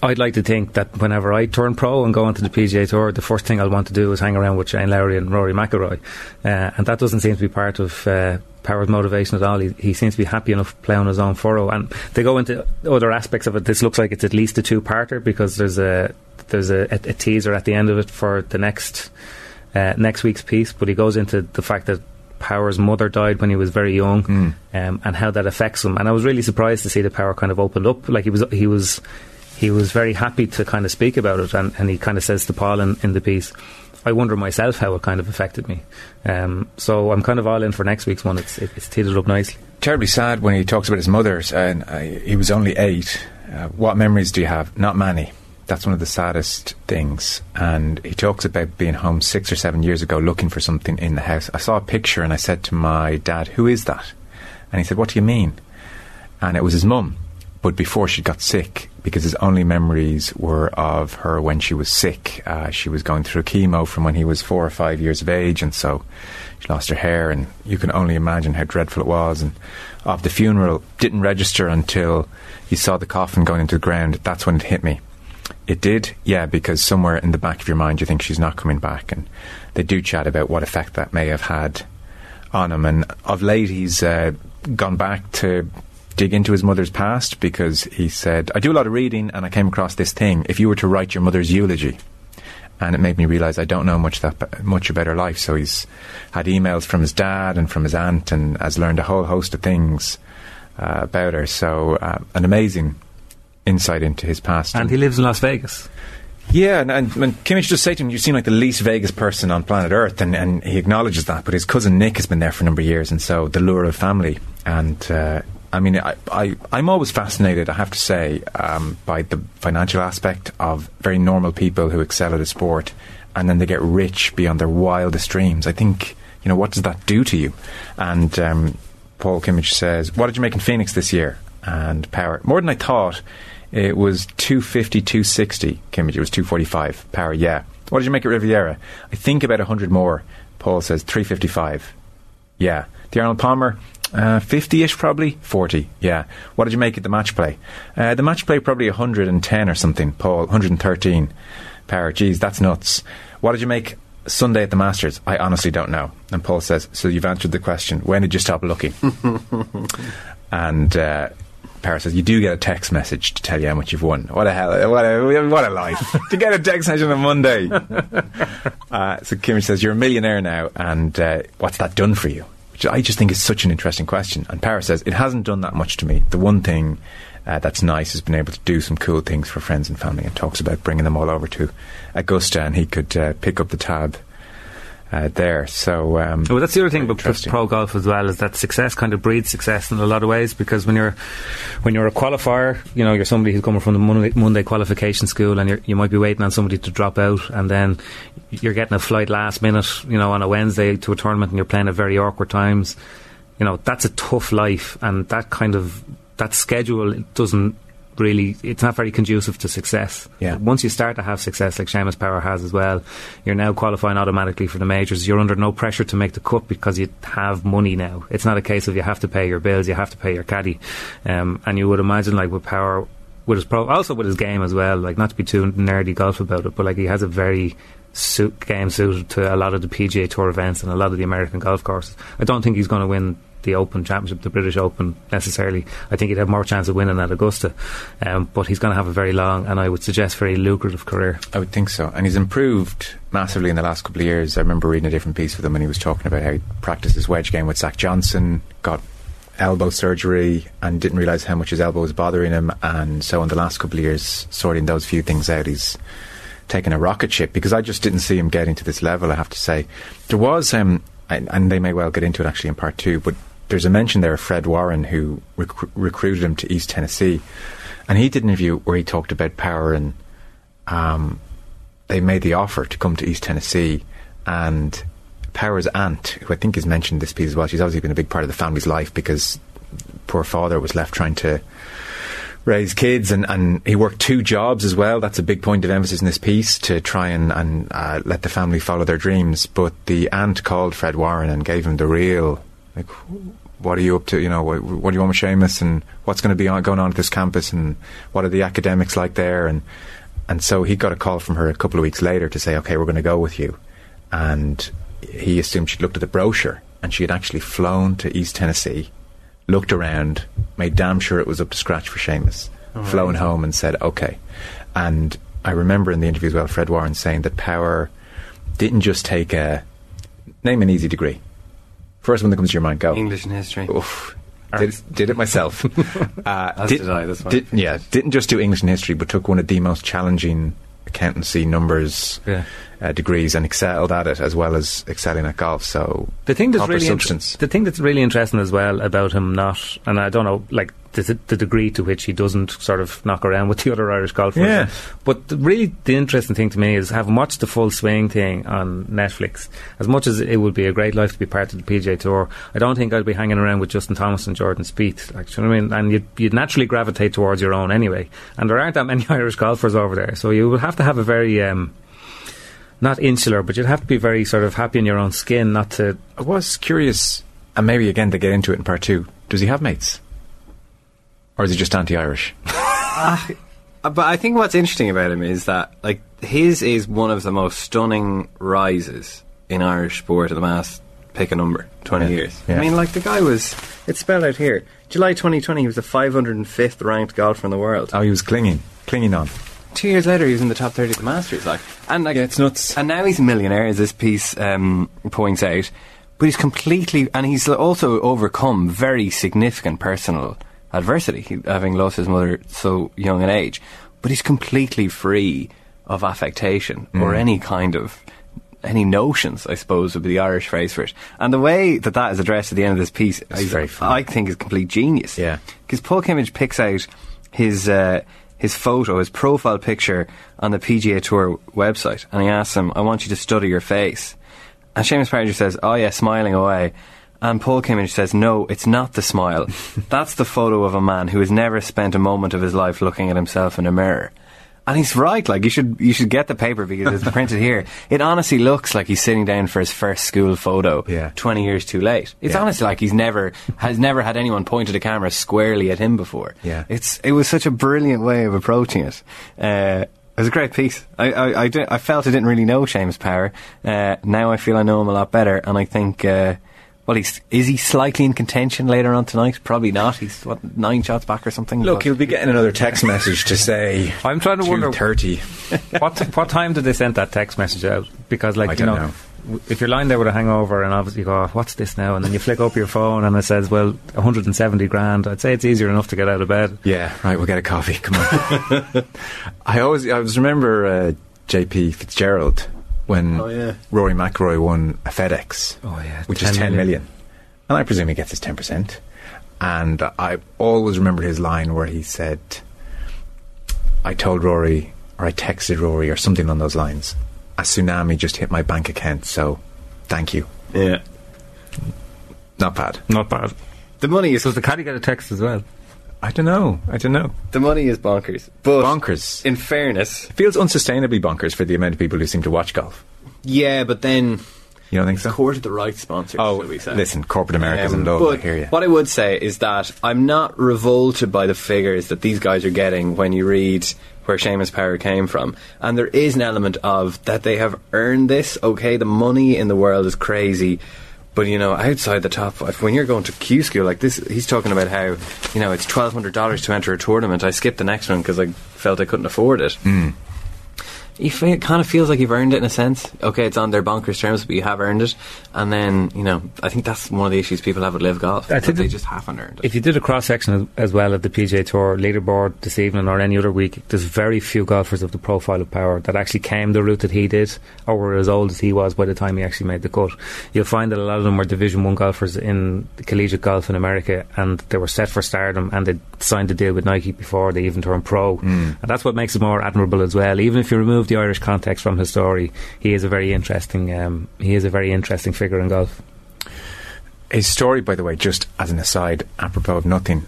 I'd like to think that whenever I turn pro and go onto the PGA Tour, the first thing I'll want to do is hang around with Shane Lowry and Rory McIlroy, uh, and that doesn't seem to be part of uh, Power's motivation at all. He, he seems to be happy enough playing his own furrow, and they go into other aspects of it. This looks like it's at least a two-parter because there's a there's a, a, a teaser at the end of it for the next uh, next week's piece, but he goes into the fact that Power's mother died when he was very young, Hmm. um, and how that affects him. And I was really surprised to see that Power kind of opened up. Like he was, he was, he was very happy to kind of speak about it, and, and he kind of says to Paul in, in the piece, "I wonder myself how it kind of affected me." Um, so I'm kind of all in for next week's one. It's it's teed up nicely. Terribly sad when he talks about his mother, and uh, he was only eight. Uh, what memories do you have? Not many. That's one of the saddest things. And he talks about being home six or seven years ago looking for something in the house. I saw a picture and I said to my dad, Who is that? And he said, What do you mean? And it was his mum, but before she got sick, because his only memories were of her when she was sick. Uh, she was going through chemo from when he was four or five years of age, and so she lost her hair, and you can only imagine how dreadful it was. And of the funeral, didn't register until he saw the coffin going into the ground. That's when it hit me. It did, yeah, because somewhere in the back of your mind you think she's not coming back, and they do chat about what effect that may have had on him. And of late, he's uh, gone back to dig into his mother's past because he said, "I do a lot of reading, and I came across this thing. If you were to write your mother's eulogy." And it made me realise I don't know much that much about her life. So he's had emails from his dad and from his aunt, and has learned a whole host of things uh, about her. So uh, an amazing insight into his past. And he lives in Las Vegas. Yeah, and, and when Kimmage just said to him, "You seem like the least Vegas person on planet Earth," and, and he acknowledges that. But his cousin Nick has been there for a number of years, and so the lure of family and uh, I mean, I, I, I'm always fascinated, I have to say, um, by the financial aspect of very normal people who excel at a sport and then they get rich beyond their wildest dreams. I think, you know, what does that do to you? And um, Paul Kimmage says, What did you make in Phoenix this year? And Power, more than I thought. It was 250, 260. Kimmage, it was 245. Power, yeah. What did you make at Riviera? I think about 100 more. Paul says 355. Yeah. The Arnold Palmer, uh, 50-ish probably? 40 yeah. What did you make at the match play? Uh, the match play probably 110 or something paul. 113 power. Geez that's nuts. What did you make sunday at the masters? I honestly don't know. And paul says so you've answered the question. When did you stop looking? And uh, Power says you do get a text message to tell you how much you've won. What a hell! What a what a life. To get a text message on a Monday. uh, so Kim says you're a millionaire now, and uh, what's that done for you? Which I just think is such an interesting question. And Power says it hasn't done that much to me. The one thing uh, that's nice has been able to do some cool things for friends and family, and talks about bringing them all over to Augusta, and he could uh, pick up the tab uh, there. So, um, well, that's the other thing about pro golf as well is that success kind of breeds success in a lot of ways. Because when you're when you're a qualifier, you know you're somebody who's coming from the Monday, Monday qualification school, and you're, you might be waiting on somebody to drop out, and then you're getting a flight last minute, you know, on a Wednesday to a tournament, and you're playing at very awkward times. You know, that's a tough life, and that kind of that schedule doesn't really it's not very conducive to success. Yeah. Once you start to have success like Seamus Power has as well, you're now qualifying automatically for the majors. You're under no pressure to make the cut because you have money now. It's not a case of you have to pay your bills, you have to pay your caddy. Um, and you would imagine like with Power with his pro also with his game as well, like not to be too nerdy golf about it, but like he has a very suit game suited to a lot of the PGA Tour events and a lot of the American golf courses. I don't think he's going to win the Open Championship, the British Open necessarily. I think he'd have more chance of winning at Augusta, um, but he's going to have a very long and I would suggest very lucrative career. I would think so. And he's improved massively in the last couple of years. I remember reading a different piece with him when he was talking about how he practiced his wedge game with Zach Johnson, got elbow surgery and didn't realise how much his elbow was bothering him. And so in the last couple of years, sorting those few things out, he's taken a rocket ship because I just didn't see him getting to this level, I have to say. There was, um, and, and they may well get into it actually in part two, but there's a mention there of Fred Warren who rec- recruited him to East Tennessee, and he did an interview where he talked about power and um, they made the offer to come to East Tennessee, and Power's aunt, who I think is mentioned this piece as well, she's obviously been a big part of the family's life because poor father was left trying to raise kids and, and he worked two jobs as well. That's a big point of emphasis in this piece to try and, and uh, let the family follow their dreams. But the aunt called Fred Warren and gave him the real like what are you up to? You know what, what do you want with Seamus? And what's going to be on, going on at this campus? And what are the academics like there? And and so he got a call from her a couple of weeks later to say okay we're going to go with you. And he assumed she'd looked at the brochure and she had actually flown to East Tennessee looked around made damn sure it was up to scratch for Seamus oh, flown right. home and said okay. And I remember in the interview as well Fred Warren saying that Power didn't just take a name an easy degree First one that comes to your mind, go. English and history. Oof. Did, did it myself. uh, did, did I. Did, yeah, didn't just do English and history, but took one of the most challenging accountancy numbers yeah. uh, degrees and excelled at it as well as excelling at golf. So the thing that's really. Inter- the thing that's really interesting as well about him not, and I don't know, like the, the, degree to which he doesn't sort of knock around with the other Irish golfers. Yeah. But the, really, the interesting thing to me is having watched the full swing thing on Netflix. As much as it would be a great life to be part of the PGA Tour, I don't think I'd be hanging around with Justin Thomas and Jordan Spieth. Like, you know what I mean? And you'd, you'd naturally gravitate towards your own anyway. And there aren't that many Irish golfers over there, so you would have to have a very um, not insular, but you'd have to be very sort of happy in your own skin, not to. I was curious, and maybe again to get into it in part two. Does he have mates? Or is he just anti-Irish? uh, but I think what's interesting about him is that like his is one of the most stunning rises in Irish sport in the last pick a number twenty yeah. years. Yeah. I mean, like the guy was it's spelled out here. July 2020, he was the 505th ranked golfer in the world. Oh, he was clinging, clinging on. Two years later, he was in the top 30 of the Masters, like, and like, yeah, it's nuts. And now he's a millionaire, as this piece um, points out. But he's completely, and he's also overcome very significant personal adversity, having lost his mother so young an age. But he's completely free of affectation mm. or any kind of any notions, I suppose, would be the Irish phrase for it. And the way that that is addressed at the end of this piece, is, very. I think, is complete genius. Yeah. Because Paul Kimmage picks out his uh, his photo, his profile picture on the PGA Tour website, and he asks him, "I want you to study your face." And Seamus Parringer says, "Oh yeah, smiling away." And Paul Kimmage says, "No, it's not the smile. That's the photo of a man who has never spent a moment of his life looking at himself in a mirror." And he's right. Like you should, you should get the paper because it's printed here. It honestly looks like he's sitting down for his first school photo. Yeah. twenty years too late. It's Yeah. honestly like he's never has never had anyone point a camera squarely at him before. Yeah. it's it was such a brilliant way of approaching it. Uh, it was a great piece. I I, I, I felt I didn't really know Seamus Power. Uh, now I feel I know him a lot better, and I think. Uh, well, he's is he slightly in contention later on tonight? Probably not. He's what nine shots back or something. Look, he'll be getting another text message to say. I'm trying to wonder- 2:30. what what time did they send that text message out? Because like I you don't know, know. if you're lying there with a hangover and obviously you go, "Oh, what's this now? And then you flick up your phone and it says, well, 170 grand. I'd say it's easier enough to get out of bed. Yeah, right. We'll get a coffee. Come on. I always, I always remember uh, J.P. Fitzgerald when Oh, yeah. Rory McIlroy won a FedEx, Oh, yeah, which 10 is ten million. million. and I presume he gets his ten percent. And I always remember his line where he said, "I told Rory, or I texted Rory, or something on those lines. A tsunami just hit my bank account, so thank you. yeah. Not bad. Not bad. The money is Does the caddy get a text as well? I don't know. I don't know. the money is bonkers. But Bonkers. In fairness, It feels unsustainably bonkers for the amount of people who seem to watch golf. yeah, but then You don't think so? court the right sponsors. Oh, shall we say. listen, corporate America's Um, in love. But I hear you. what I would say is that I'm not revolted by the figures that these guys are getting when you read where Seamus Power came from. And there is an element of that they have earned this. Okay, the money in the world is crazy. But you know, outside the top when you're going to Q school like this, he's talking about how you know it's twelve hundred dollars to enter a tournament. I skipped the next one because I felt I couldn't afford it. Hmm. You fe- it kind of feels like you've earned it in a sense. Okay, it's on their bonkers terms, but you have earned it. And then, you know, I think that's one of the issues people have with live golf. I think they just haven't earned it. If you did a cross section as, as well of the PGA Tour leaderboard this evening or any other week, there's very few golfers of the profile of power that actually came the route that he did or were as old as he was by the time he actually made the cut. You'll find that a lot of them were Division One golfers in collegiate golf in America, and they were set for stardom, and they signed a deal with Nike before they even turned pro, mm. and that's what makes it more admirable as well. Even if you remove the Irish context from his story, he is a very interesting. Um, he is a very interesting figure in golf. His story, by the way, just as an aside, apropos of nothing,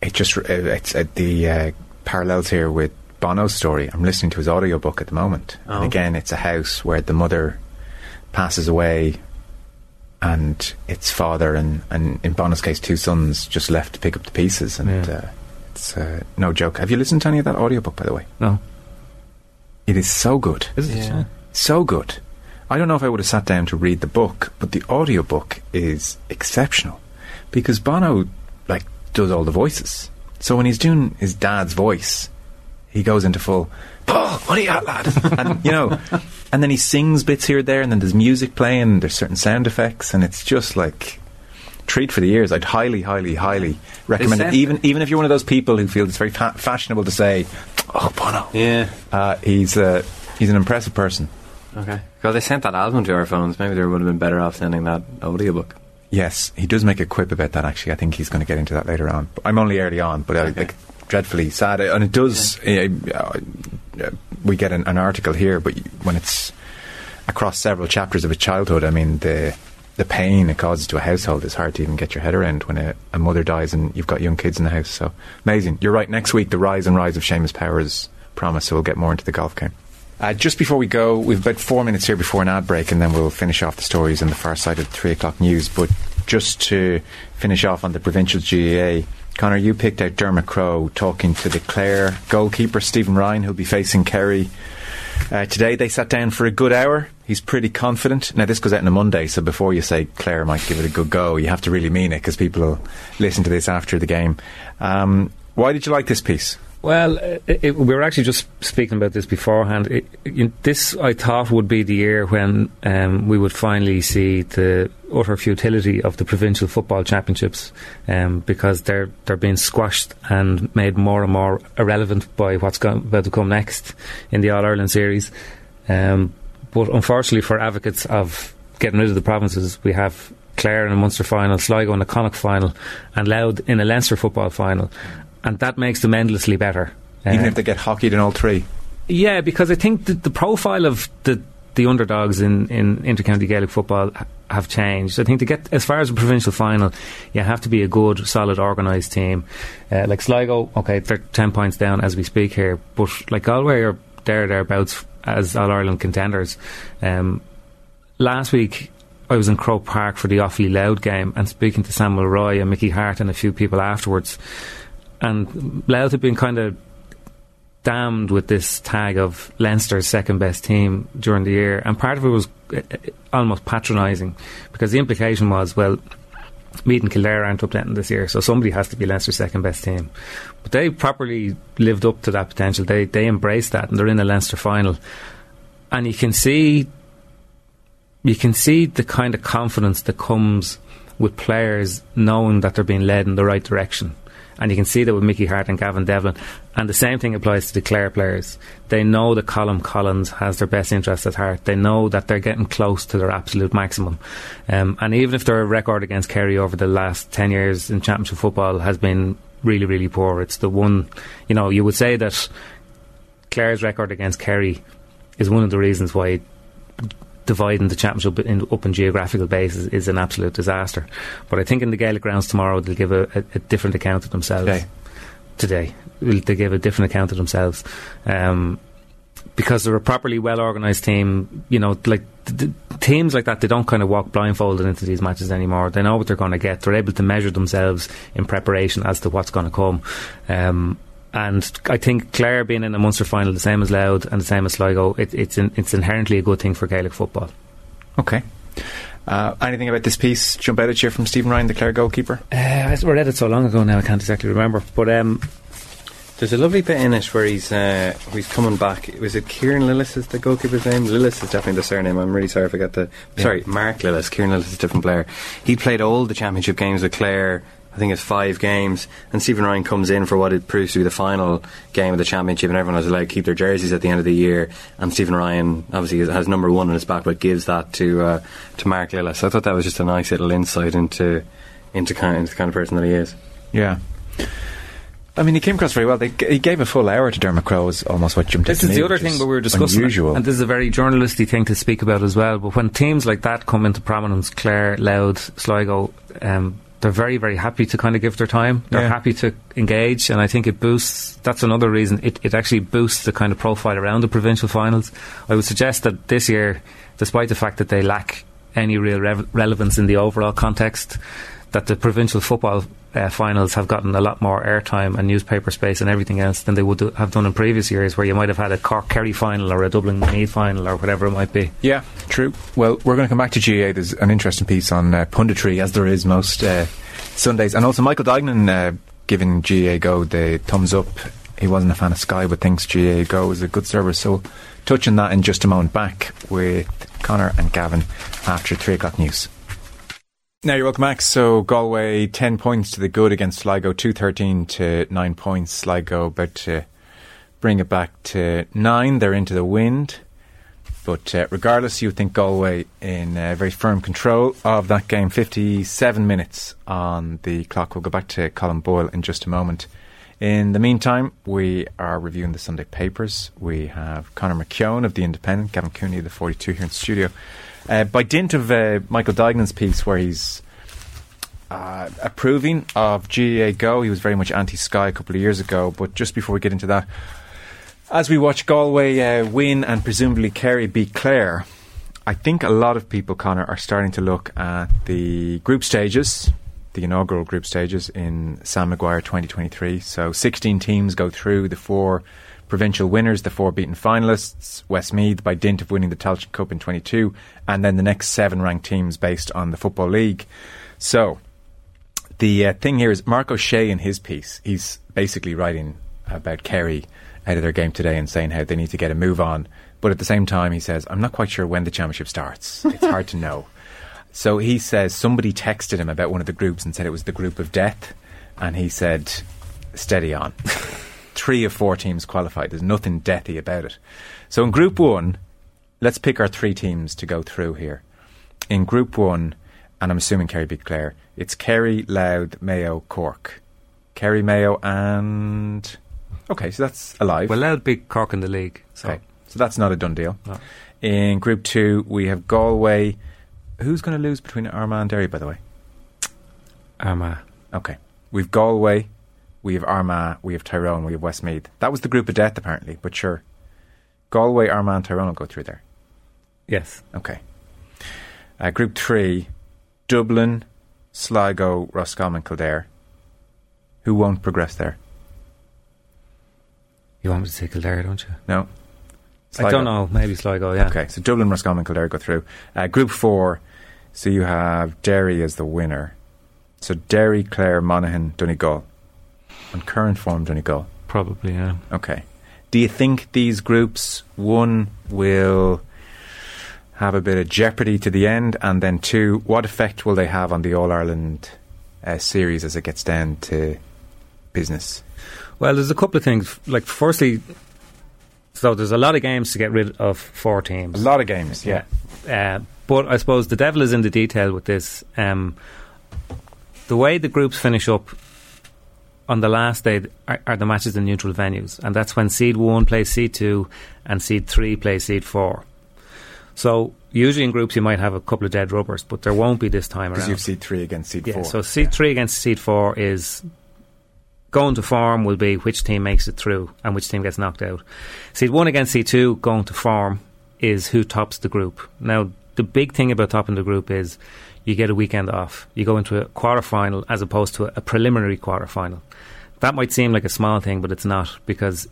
it just uh, it's uh, the uh, parallels here with Bono's story. I'm listening to his audiobook at the moment, Oh. and again, it's a house where the mother passes away, and its father and, and in Bono's case, two sons just left to pick up the pieces, and Yeah. uh, it's uh, no joke. Have you listened to any of that audiobook, by the way? No, It is so good. is it? Yeah. so good. I don't know if I would have sat down to read the book, but the audiobook is exceptional because Bono like does all the voices. So when he's doing his dad's voice, he goes into full Paul, what are you at, lad? and you know, and then he sings bits here and there, and then there's music playing, and there's certain sound effects, and it's just like treat for the ears. I'd highly, highly, highly recommend it. sent- Even even if you're one of those people who feel it's very fa- fashionable to say, "Oh, Bono," Yeah. uh, he's uh, he's an impressive person. Okay. Well, they sent that album to our phones. Maybe they would have been better off sending that audiobook. Yes, he does make a quip about that. Actually, I think he's going to get into that later on. But I'm only early on, but I Okay. like dreadfully sad, and it does. Uh, we get an, an article here, but when it's across several chapters of his childhood, I mean the the pain it causes to a household is hard to even get your head around when a, a mother dies and you've got young kids in the house. So amazing. You're right. Next week, the rise and rise of Seamus Powers promise. So we'll get more into the golf game. Uh, just before we go, we've about four minutes here before an ad break, and then we'll finish off the stories in the far side of the three o'clock news. But just to finish off on the provincial GAA, Conor, you picked out Dermot Crowe talking to the Clare goalkeeper Stephen Ryan, who'll be facing Kerry. Uh, today they sat down for a good hour. He's pretty confident. Now this goes out on a Monday, so before you say Clare might give it a good go, you have to really mean it because people will listen to this after the game. Um, why did you like this piece? Well, it, it, we were actually just speaking about this beforehand. It, this, I thought, would be the year when um, we would finally see the utter futility of the provincial football championships, um, because they're they're being squashed and made more and more irrelevant by what's go- about to come next in the All Ireland series. Um, but unfortunately for advocates of getting rid of the provinces, we have Clare in a Munster final, Sligo in a Connacht final, and Louth in a Leinster football final, and that makes them endlessly better. Even Uh, if they get hockeyed in all three. yeah, because I think the, the profile of the the underdogs in, in intercounty Gaelic football have changed. I think to get as far as a provincial final, you have to be a good, solid, organised team. Uh, like Sligo, okay, they're ten points down as we speak here, but like Galway are there thereabouts as All Ireland contenders. Um, last week. I was in Croke Park for the Offaly Louth game and speaking to Sam Mulroy and Mickey Harte and a few people afterwards. And Louth had been kind of damned with this tag of Leinster's second best team during the year, and part of it was uh, uh, almost patronising because the implication was, well, Meath and Kildare aren't updating this year, so somebody has to be Leinster's second best team. But they properly lived up to that potential. They they embraced that, and they're in the Leinster final, and you can see you can see the kind of confidence that comes with players knowing that they're being led in the right direction. And you can see that with Mickey Harte and Gavin Devlin. And the same thing applies to the Clare players. They know that Colm Collins has their best interests at heart. They know that they're getting close to their absolute maximum. Um, and even if their record against Kerry over the last 10 years in Championship football has been really, really poor, it's the one, you know, you would say that Clare's record against Kerry is one of the reasons why dividing the championship in, up in geographical bases is an absolute disaster. But I think in the Gaelic grounds tomorrow they'll give a, a, a different account of themselves. Today. Today, they give a different account of themselves. Um, because they're a properly well organised team, you know, like th- th- teams like that, they don't kind of walk blindfolded into these matches anymore. They know what they're going to get. They're able to measure themselves in preparation as to what's going to come. Um, and I think Clare being in a Munster final, the same as Louth and the same as Sligo, it, it's in, it's inherently a good thing for Gaelic football. Okay. Uh, anything about this piece jump out at you from Stephen Ryan, the Clare goalkeeper? Uh, I read it so long ago now, I can't exactly remember. But um, There's a lovely bit in it where he's uh, he's coming back. Was it Kieran Lillis is the goalkeeper's name? Lillis is definitely the surname. I'm really sorry if I got the. Sorry, Mark Lillis. Kieran Lillis is a different player. He played all the championship games with Clare. I think it's five games. And Stephen Ryan comes in for what it proves to be the final game of the championship, and everyone has allowed to keep their jerseys at the end of the year. And Stephen Ryan obviously has- has number one on his back, but gives that to uh, to Mark Lillis. So I thought that was just a nice little insight into into kind into the kind of person that he is. Yeah. I mean, he came across very well. They, he gave a full hour to Dermot Crowe, is almost what jumped This is me, the other thing that we were discussing, Unusual. and this is a very journalisty thing to speak about as well. But when teams like that come into prominence, Clare, Louth, Sligo, um, they're very, very happy to kind of give their time. They're Yeah. happy to engage, and I think it boosts. That's another reason it, it actually boosts the kind of profile around the provincial finals. I would suggest that this year, despite the fact that they lack any real rev- relevance in the overall context, that the provincial football uh, finals have gotten a lot more airtime and newspaper space and everything else than they would do, have done in previous years, where you might have had a Cork Kerry final or a Dublin Meath final or whatever it might be. Yeah, true. Well, we're going to come back to GAA. There's an interesting piece on uh, punditry, as there is most uh, Sundays. And also, Michael Dignan uh, giving GAAGO the thumbs up. He wasn't a fan of Sky, but thinks GAAGO is a good service. So, touching that in just a moment. Back with Conor and Gavin after 3 o'clock news. Now you're welcome Max. So Galway ten points to the good against Sligo, two thirteen to nine points. Sligo about to bring it back to nine. They're into the wind, but uh, regardless, you think Galway in uh, very firm control of that game. Fifty-seven minutes on the clock. We'll go back to Colin Boyle in just a moment. In the meantime, we are reviewing the Sunday papers. We have Conor McKeon of the Independent, Gavin Cooney of the Forty Two here in studio. Uh, by dint of uh, Michael Dignan's piece, where he's uh, approving of GAAGO. He was very much anti Sky a couple of years ago. But just before we get into that, as we watch Galway uh, win and presumably Kerry beat Clare, I think a lot of people, Conor, are starting to look at the group stages, the inaugural group stages in Sam Maguire 2023. So 16 teams go through the four provincial winners, the four beaten finalists, Westmeath by dint of winning the Tailteann Cup in 22, and then the next seven ranked teams based on the Football League. So the uh, thing here is Mark O'Shea in his piece, he's basically writing about Kerry out of their game today and saying how they need to get a move on. But at the same time, he says, I'm not quite sure when the championship starts. It's hard to know. So he says somebody texted him about one of the groups and said it was the group of death. And he said, steady on. Three of four teams qualified. There's nothing deathy about it. So in Group 1, let's pick our three teams to go through here. In Group 1, and I'm assuming Kerry beat Clare, it's Kerry, Louth, Mayo, Cork. Kerry, Mayo, and. Okay, so that's alive. Well, Louth beat Cork in the league. So. okay, so that's not a done deal. No. In Group 2, we have Galway. Who's going to lose between Armagh and Derry, by the way? Armagh. Okay. We've Galway, we have Armagh, we have Tyrone, we have Westmeath. That was the group of death, apparently, but sure. Galway, Armagh, and Tyrone will go through there. Yes. Okay. Uh, group 3, Dublin, Sligo, Roscommon, Kildare. Who won't progress there? You want me to say Kildare, don't you? No? I don't know. Maybe Sligo, yeah. Okay, so Dublin, Roscommon, Kildare go through. Uh, group 4, so you have Derry as the winner. So Derry, Clare, Monaghan, Donegal. On current form, Donegal. Probably, yeah. Okay. Do you think these groups, one, will have a bit of jeopardy to the end, and then two, what effect will they have on the All Ireland uh, series as it gets down to business? Well, there's a couple of things. Like, firstly, so there's a lot of games to get rid of four teams. A lot of games, yeah. Uh, but I suppose the devil is in the detail with this. Um, the way the groups finish up on the last day are, are, the matches in neutral venues, and that's when seed one plays seed two and seed three plays seed four. So usually in groups you might have a couple of dead rubbers, but there won't be this time around. Because you've seed three against seed yeah, four. so seed three against seed four is going to form will be which team makes it through and which team gets knocked out. Seed one against seed two going to form is who tops the group. Now the big thing about topping the group is you get a weekend off. You go into a quarter final as opposed to a, a preliminary quarter final. That might seem like a small thing, but it's not because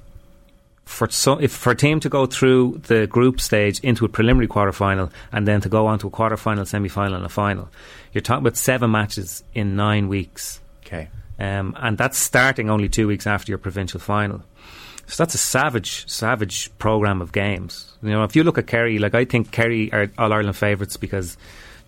for so, if for a team to go through the group stage into a preliminary quarter final and then to go on to a quarter final, semi final, and a final, you're talking about seven matches in nine weeks. okay. Um, and that's starting only two weeks after your provincial final. So that's a savage, savage program of games. You know, if you look at Kerry, like I think Kerry are All Ireland favourites because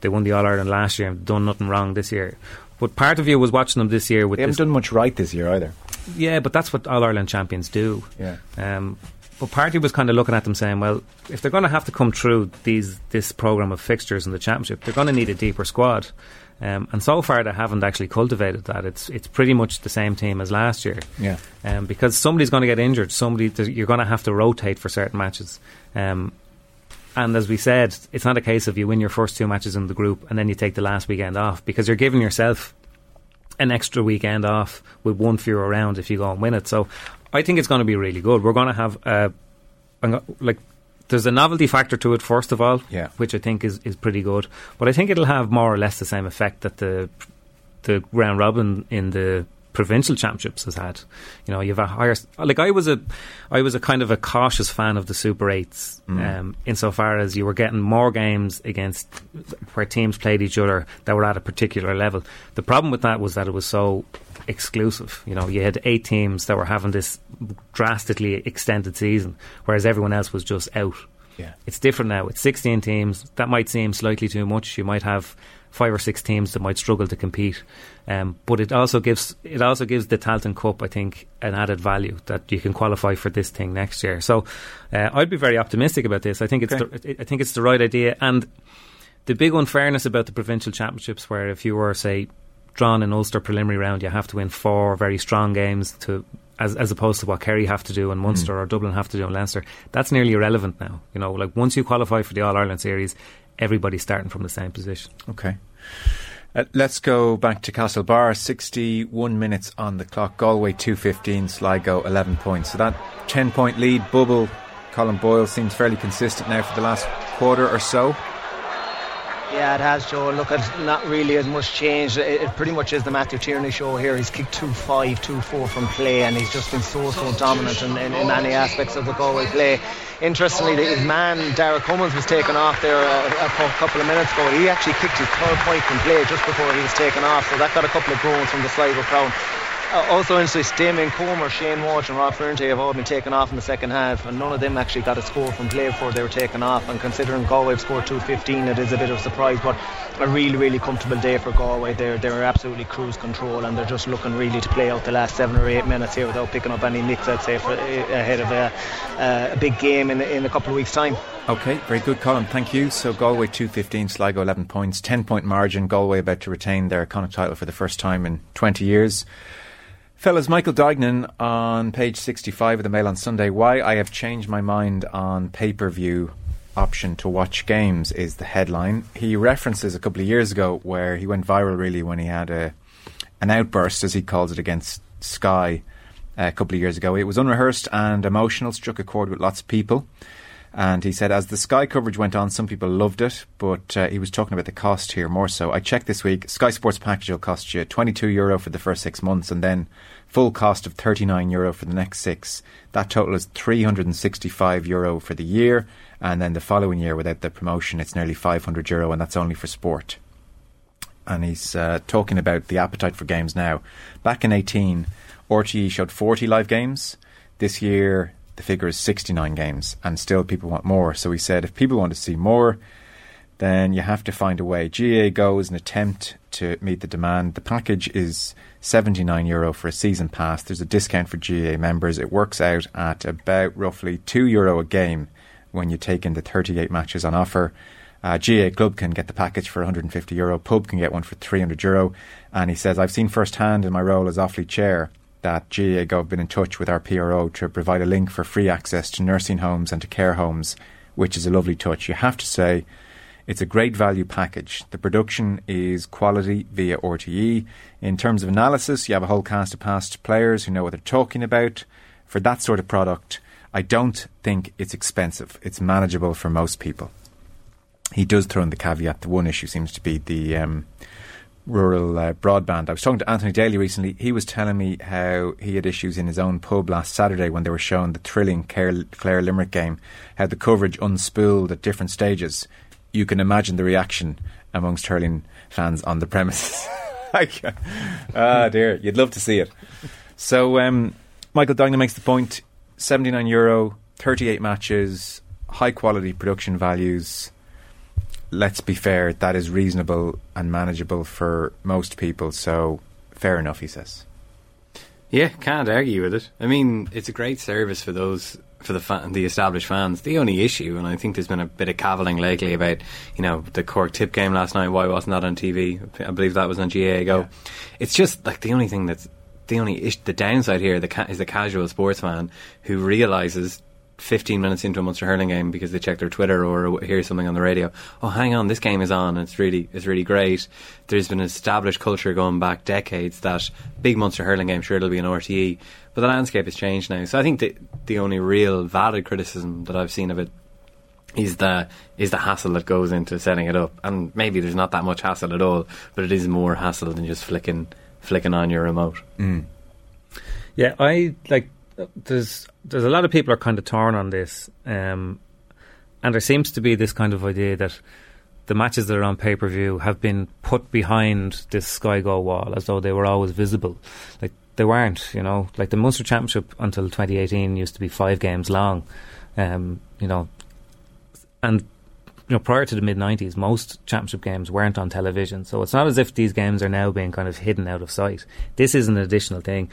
they won the All Ireland last year and done nothing wrong this year. But part of you was watching them this year with They haven't done much right this year either. yeah, but that's what All Ireland champions do. Yeah. Um, but Party was kind of looking at them saying, well, if they're going to have to come through these this program of fixtures in the championship, they're going to need a deeper squad. Um, and so far, they haven't actually cultivated that. It's it's pretty much the same team as last year. Yeah. Um, because somebody's going to get injured. Somebody you're going to have to rotate for certain matches. Um, and as we said, it's not a case of you win your first two matches in the group and then you take the last weekend off because you're giving yourself an extra weekend off with one fewer round if you go and win it. So I think it's going to be really good. We're going to have uh, I'm like there's a novelty factor to it first of all, Yeah. which I think is, is pretty good. But I think it'll have more or less the same effect that the the round robin in the provincial championships has had. You know, you've a higher like I was a I was a kind of a cautious fan of the Super Eights, um, insofar as you were getting more games against where teams played each other that were at a particular level. The problem with that was that it was so exclusive. You know, you had eight teams that were having this drastically extended season, whereas everyone else was just out. Yeah. It's different now. It's 16 teams. That might seem slightly too much. You might have five or six teams that might struggle to compete. Um, but it also gives it also gives the Tailteann Cup, I think, an added value that you can qualify for this thing next year. So uh, I'd be very optimistic about this. I think it's Okay. the, I think it's the right idea. And the big unfairness about the provincial championships, where if you were say drawn in Ulster preliminary round, you have to win four very strong games to. As, as opposed to what Kerry have to do in Munster or Dublin have to do in Leinster, that's nearly irrelevant now. You know, like once you qualify for the All Ireland series, everybody's starting from the same position. Okay. Uh, let's go back to Castlebar. 61 minutes on the clock. Galway 215, Sligo 11 points. So that 10 point lead bubble, Colin Boyle seems fairly consistent now for the last quarter or so. Yeah, it has, Joe. Look, it's not really as much change. It, it pretty much is the Matthew Tierney show here. He's kicked 2 5, 2 4 from play, and he's just been so, so dominant in, in, in many aspects of the Galway play. Interestingly, his man, Derek Cummins, was taken off there uh, a, a couple of minutes ago. He actually kicked his third point from play just before he was taken off, so that got a couple of groans from the Sligo crowd. Uh, also interesting, Damien Comer, Shane Walsh, and Rob Finnerty have all been taken off in the second half, and none of them actually got a score from play before they were taken off. And considering Galway scored 215, it is a bit of a surprise, but a really, really comfortable day for Galway. They're they're absolutely cruise control, and they're just looking really to play out the last seven or eight minutes here without picking up any nicks. I'd say for uh, ahead of a, uh, a big game in in a couple of weeks' time. Okay, very good, Colin. Thank you. So Galway 215, Sligo 11 points, 10 point margin. Galway about to retain their Connacht title for the first time in 20 years. Fellas, Michael Duignan on page 65 of the Mail on Sunday. Why I have changed my mind on pay per view option to watch games is the headline. He references a couple of years ago where he went viral really when he had a an outburst, as he calls it, against Sky uh, a couple of years ago. It was unrehearsed and emotional, struck a chord with lots of people. And he said, as the Sky coverage went on, some people loved it, but uh, he was talking about the cost here more so. I checked this week. Sky Sports package will cost you 22 euro for the first six months, and then full cost of 39 euro for the next six. That total is 365 euro for the year, and then the following year, without the promotion, it's nearly 500 euro, and that's only for sport. And he's uh, talking about the appetite for games now. Back in 18, RTE showed 40 live games. This year, the figure is 69 games, and still people want more. So we said, if people want to see more, then you have to find a way. GAAGO is an attempt to meet the demand. The package is 79 euro for a season pass. There's a discount for GAA members. It works out at about roughly 2 euro a game when you take in the 38 matches on offer. Uh, GAA Club can get the package for 150 euro. Pub can get one for 300 euro. And he says, I've seen firsthand in my role as Offaly chair that GAA have been in touch with our PRO to provide a link for free access to nursing homes and to care homes, which is a lovely touch. You have to say, it's a great value package. The production is quality via RTE. In terms of analysis, you have a whole cast of past players who know what they're talking about. For that sort of product, I don't think it's expensive. It's manageable for most people. He does throw in the caveat. The one issue seems to be the um, rural uh, broadband. I was talking to Anthony Daly recently. He was telling me how he had issues in his own pub last Saturday when they were showing the thrilling Clare, Limerick game, how the coverage unspooled at different stages. You can imagine the reaction amongst hurling fans on the premises. ah, dear, you'd love to see it. So, um, Michael Duignan makes the point 79 euro, 38 matches, high quality production values let's be fair, that is reasonable and manageable for most people. So fair enough, he says. Yeah, can't argue with it. I mean, it's a great service for those for the fan, the established fans. The only issue, and I think there's been a bit of cavilling lately about, you know, the Cork Tip game last night. Why wasn't that on TV? I believe that was on Go. Yeah. It's just like the only thing that's the only ish, the downside here the ca- is the casual sportsman who realizes 15 minutes into a Munster hurling game because they check their Twitter or hear something on the radio. Oh, hang on, this game is on. It's really, it's really great. There's been an established culture going back decades that big Munster hurling game, sure it'll be an RTE, but the landscape has changed now. So I think the the only real valid criticism that I've seen of it is the is the hassle that goes into setting it up. And maybe there's not that much hassle at all, but it is more hassle than just flicking flicking on your remote. Mm. Yeah, I like there's there's a lot of people are kind of torn on this, um, and there seems to be this kind of idea that the matches that are on pay per view have been put behind this Sky Go wall as though they were always visible. Like they weren't, you know. Like the Munster Championship until 2018 used to be five games long, um, you know, and you know prior to the mid 90s, most championship games weren't on television. So it's not as if these games are now being kind of hidden out of sight. This is an additional thing.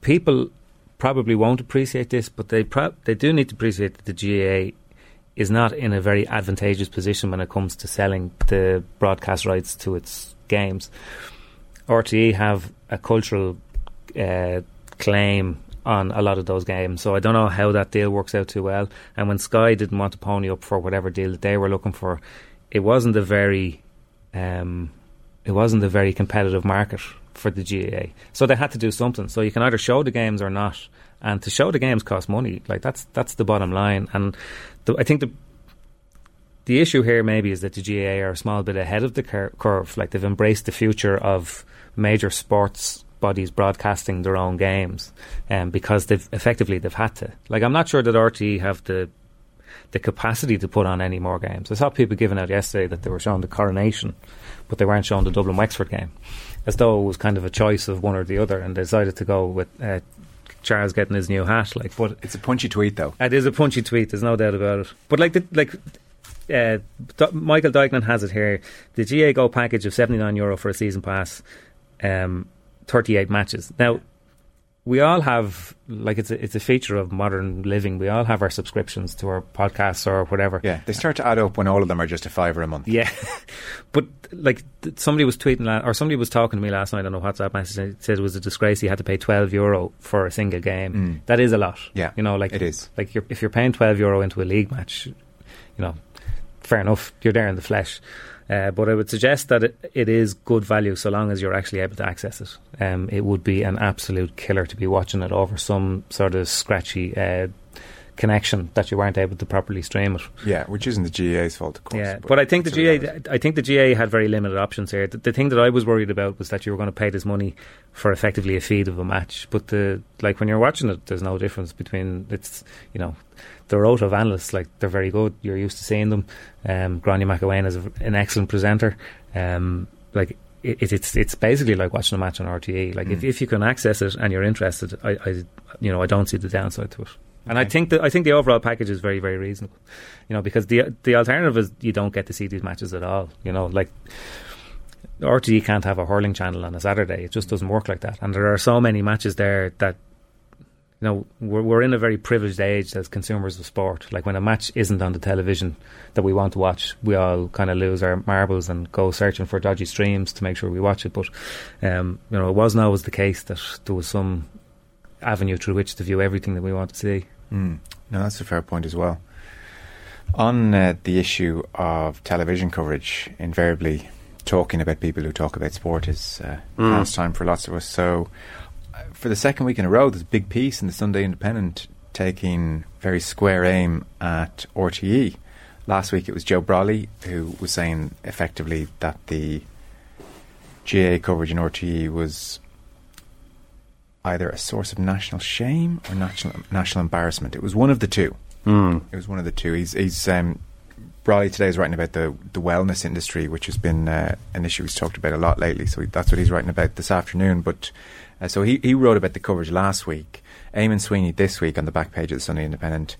People probably won't appreciate this, but they pro- they do need to appreciate that the GAA is not in a very advantageous position when it comes to selling the broadcast rights to its games. RTE have a cultural uh, claim on a lot of those games, so I don't know how that deal works out too well. And when Sky didn't want to pony up for whatever deal that they were looking for, it wasn't a very um, it wasn't a very competitive market for the GAA. So they had to do something. So you can either show the games or not. And to show the games costs money. Like that's that's the bottom line. And the, I think the the issue here maybe is that the GAA are a small bit ahead of the cur- curve. Like they've embraced the future of major sports bodies broadcasting their own games, um, because they've effectively they've had to. Like I'm not sure that RTE have the the capacity to put on any more games. I saw people giving out yesterday that they were showing the coronation, but they weren't showing the Dublin Wexford game, as though it was kind of a choice of one or the other, and they decided to go with. Uh, Charles getting his new hat, like, but It's a punchy tweet, though. it is a punchy tweet. There's no doubt about it. But like, the, like uh, D- Michael Duignan has it here. The GAAGO package of seventy nine euro for a season pass, um, thirty eight matches. Now, we all have like it's a, it's a feature of modern living. We all have our subscriptions to our podcasts or whatever. Yeah, they start to add up when all of them are just a fiver a month. Yeah, but like th- somebody was tweeting la- or somebody was talking to me last night on a WhatsApp message. And said it was a disgrace. You had to pay twelve euro for a single game. Mm. That is a lot. Yeah, you know, like it is. Like you're, if you're paying twelve euro into a league match, you know, fair enough. You're there in the flesh. Uh, but I would suggest that it, it is good value so long as you're actually able to access it. Um, it would be an absolute killer to be watching it over some sort of scratchy uh, connection that you weren't able to properly stream it. Yeah, which isn't the GAA's fault, of course. Yeah, but, I think the it's a reality. GAA, I think the GAA had very limited options here. The, the thing that I was worried about was that you were going to pay this money for effectively a feed of a match. But the like when you're watching it, there's no difference between it's you know the rota of analysts like they're very good. You're used to seeing them. Um, Gráinne McElwain is a- an excellent presenter. Um, like. It, it's it's basically like watching a match on RTE. Like if, Mm. if you can access it and you're interested, I, I you know I don't see the downside to it. And I think that I think the overall package is very very reasonable. You know, because the the alternative is you don't get to see these matches at all. You know, like RTE can't have a hurling channel on a Saturday. It just doesn't work like that. And there are so many matches there that you know we're we're in a very privileged age as consumers of sport. Like when a match isn't on the television that we want to watch, we all kind of lose our marbles and go searching for dodgy streams to make sure we watch it. But um, you know, it wasn't always the case that there was some avenue through which to view everything that we want to see. Mm. No, that's a fair point as well. On uh, the issue of television coverage, invariably talking about people who talk about sport is uh, Mm. pastime for lots of us. So, uh, for the second week in a row, there's a big piece in the Sunday Independent taking very square aim at RTE. Last week it was Joe Brolly who was saying effectively that the GAA coverage in RTE was either a source of national shame or national national embarrassment. It was one of the two. Mm. It was one of the two. He's he's um, Brolly today is writing about the the wellness industry, which has been uh, an issue he's talked about a lot lately. So that's what he's writing about this afternoon. But uh, so he he wrote about the coverage last week. Eamonn Sweeney this week on the back page of the Sunday Independent.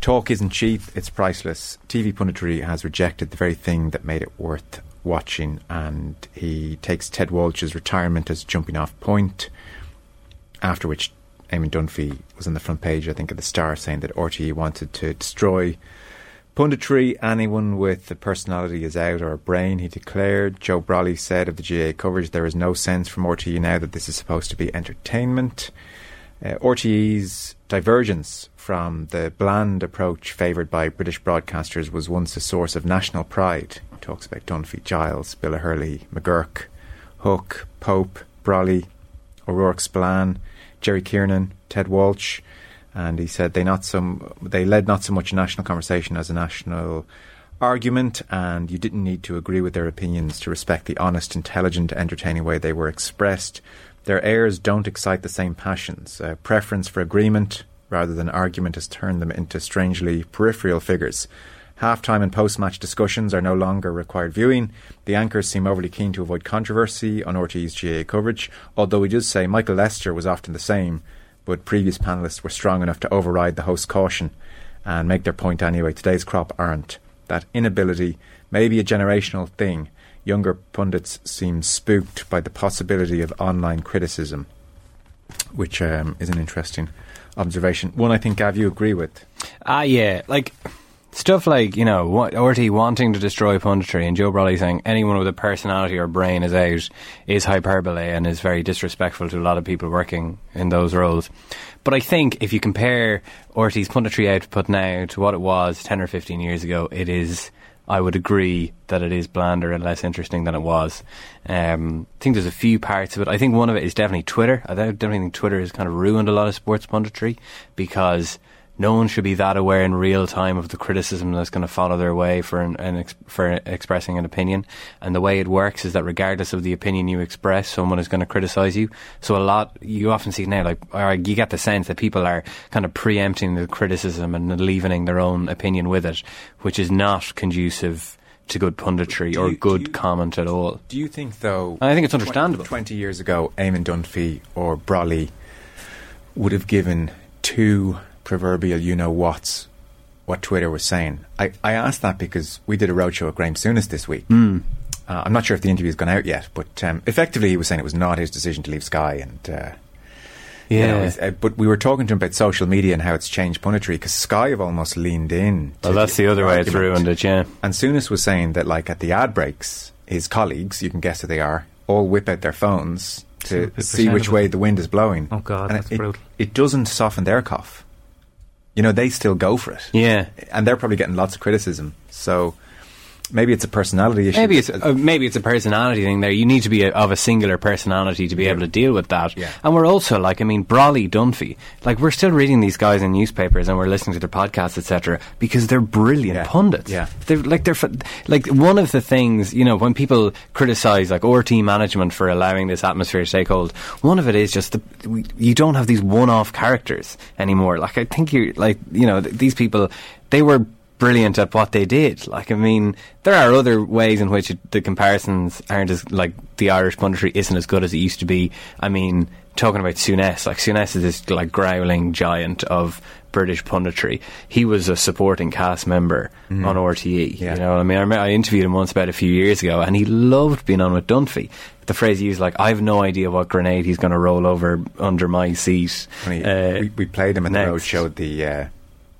Talk isn't cheap; it's priceless. TV punditry has rejected the very thing that made it worth watching, and he takes Ted Walsh's retirement as a jumping off point after which Eamon Dunphy was on the front page, I think, of the Star, saying that RTE wanted to destroy punditry. Anyone with a personality is out or a brain, he declared. Joe Brolly said of the GAA coverage, there is no sense from RTE now that this is supposed to be entertainment. Uh, RTE's divergence from the bland approach favoured by British broadcasters was once a source of national pride. He talks about Dunphy, Giles, Bill O'Herlihy, McGurk, Hook, Pope, Brolly, O'Rourke Spillane, Jerry Kiernan, Ted Walsh, and he said they not some they led not so much a national conversation as a national argument, and you didn't need to agree with their opinions to respect the honest, intelligent, entertaining way they were expressed. Their airs don't excite the same passions. Uh, preference for agreement rather than argument has turned them into strangely peripheral figures. Half-time and post-match discussions are no longer required viewing. The anchors seem overly keen to avoid controversy on RTE's GAA coverage, although he does say Michael Lyster was often the same, but previous panellists were strong enough to override the host's caution and make their point anyway. Today's crop aren't. That inability may be a generational thing. Younger pundits seem spooked by the possibility of online criticism, which um, is an interesting observation. One I think, Gav, you agree with. Ah, yeah, like stuff like you know what RT wanting to destroy punditry and Joe Brolly saying anyone with a personality or brain is out is hyperbole and is very disrespectful to a lot of people working in those roles. But I think if you compare Orty's punditry output now to what it was ten or fifteen years ago, it is. I would agree that it is blander and less interesting than it was. Um, I think there's a few parts of it. I think one of it is definitely Twitter. I definitely think Twitter has kind of ruined a lot of sports punditry because no one should be that aware in real time of the criticism that's going to follow their way for an, an ex- for expressing an opinion. And the way it works is that regardless of the opinion you express, someone is going to criticize you. So a lot you often see now, like or you get the sense that people are kind of preempting the criticism and leavening their own opinion with it, which is not conducive to good punditry Do or good you- comment at all. Do you think, though? I think it's understandable. Twenty years ago, Eamon Dunphy or Brolly would have given two proverbial you know whats what Twitter was saying. I, I asked that because we did a roadshow at Graham Souness this week. Hmm. Uh, I'm not sure if the interview's gone out yet, but um, effectively he was saying it was not his decision to leave Sky, and uh, you know, Yeah. uh, but we were talking to him about social media and how it's changed punditry because Sky have almost leaned in. to Well, that's the other way it's argument. ruined it, yeah. And Souness was saying that, like, at the ad breaks, his colleagues, you can guess who they are, all whip out their phones to see which way the wind is blowing. Oh, God, and that's it, brutal. It doesn't soften their cough. You know, they still go for it. Yeah. And they're probably getting lots of criticism. So maybe it's a personality issue. Maybe it's uh, maybe it's a personality thing. There, you need to be a, of a singular personality to be able to deal with that. Yeah. And we're also like, I mean, Brolly, Dunphy, like we're still reading these guys in newspapers and we're listening to their podcasts, etc., because they're brilliant Yeah. pundits. Yeah. they're like they're like one of the things you know when people criticise like RT management for allowing this atmosphere to take hold. One of it is just the, you don't have these one-off characters anymore. Like I think you like you know th- these people they were brilliant at what they did. Like, I mean, there are other ways in which it, the comparisons aren't as like the Irish punditry isn't as good as it used to be. I mean, talking about Souness, like Souness is this like growling giant of British punditry. He was a supporting cast member on RTE. Yeah. You know, what I mean, I, remember I interviewed him once about a few years ago, and he loved being on with Dunphy. The phrase he used, like, "I have no idea what grenade he's going to roll over under my seat." Funny, Uh, we, we played him the next. road show. The uh,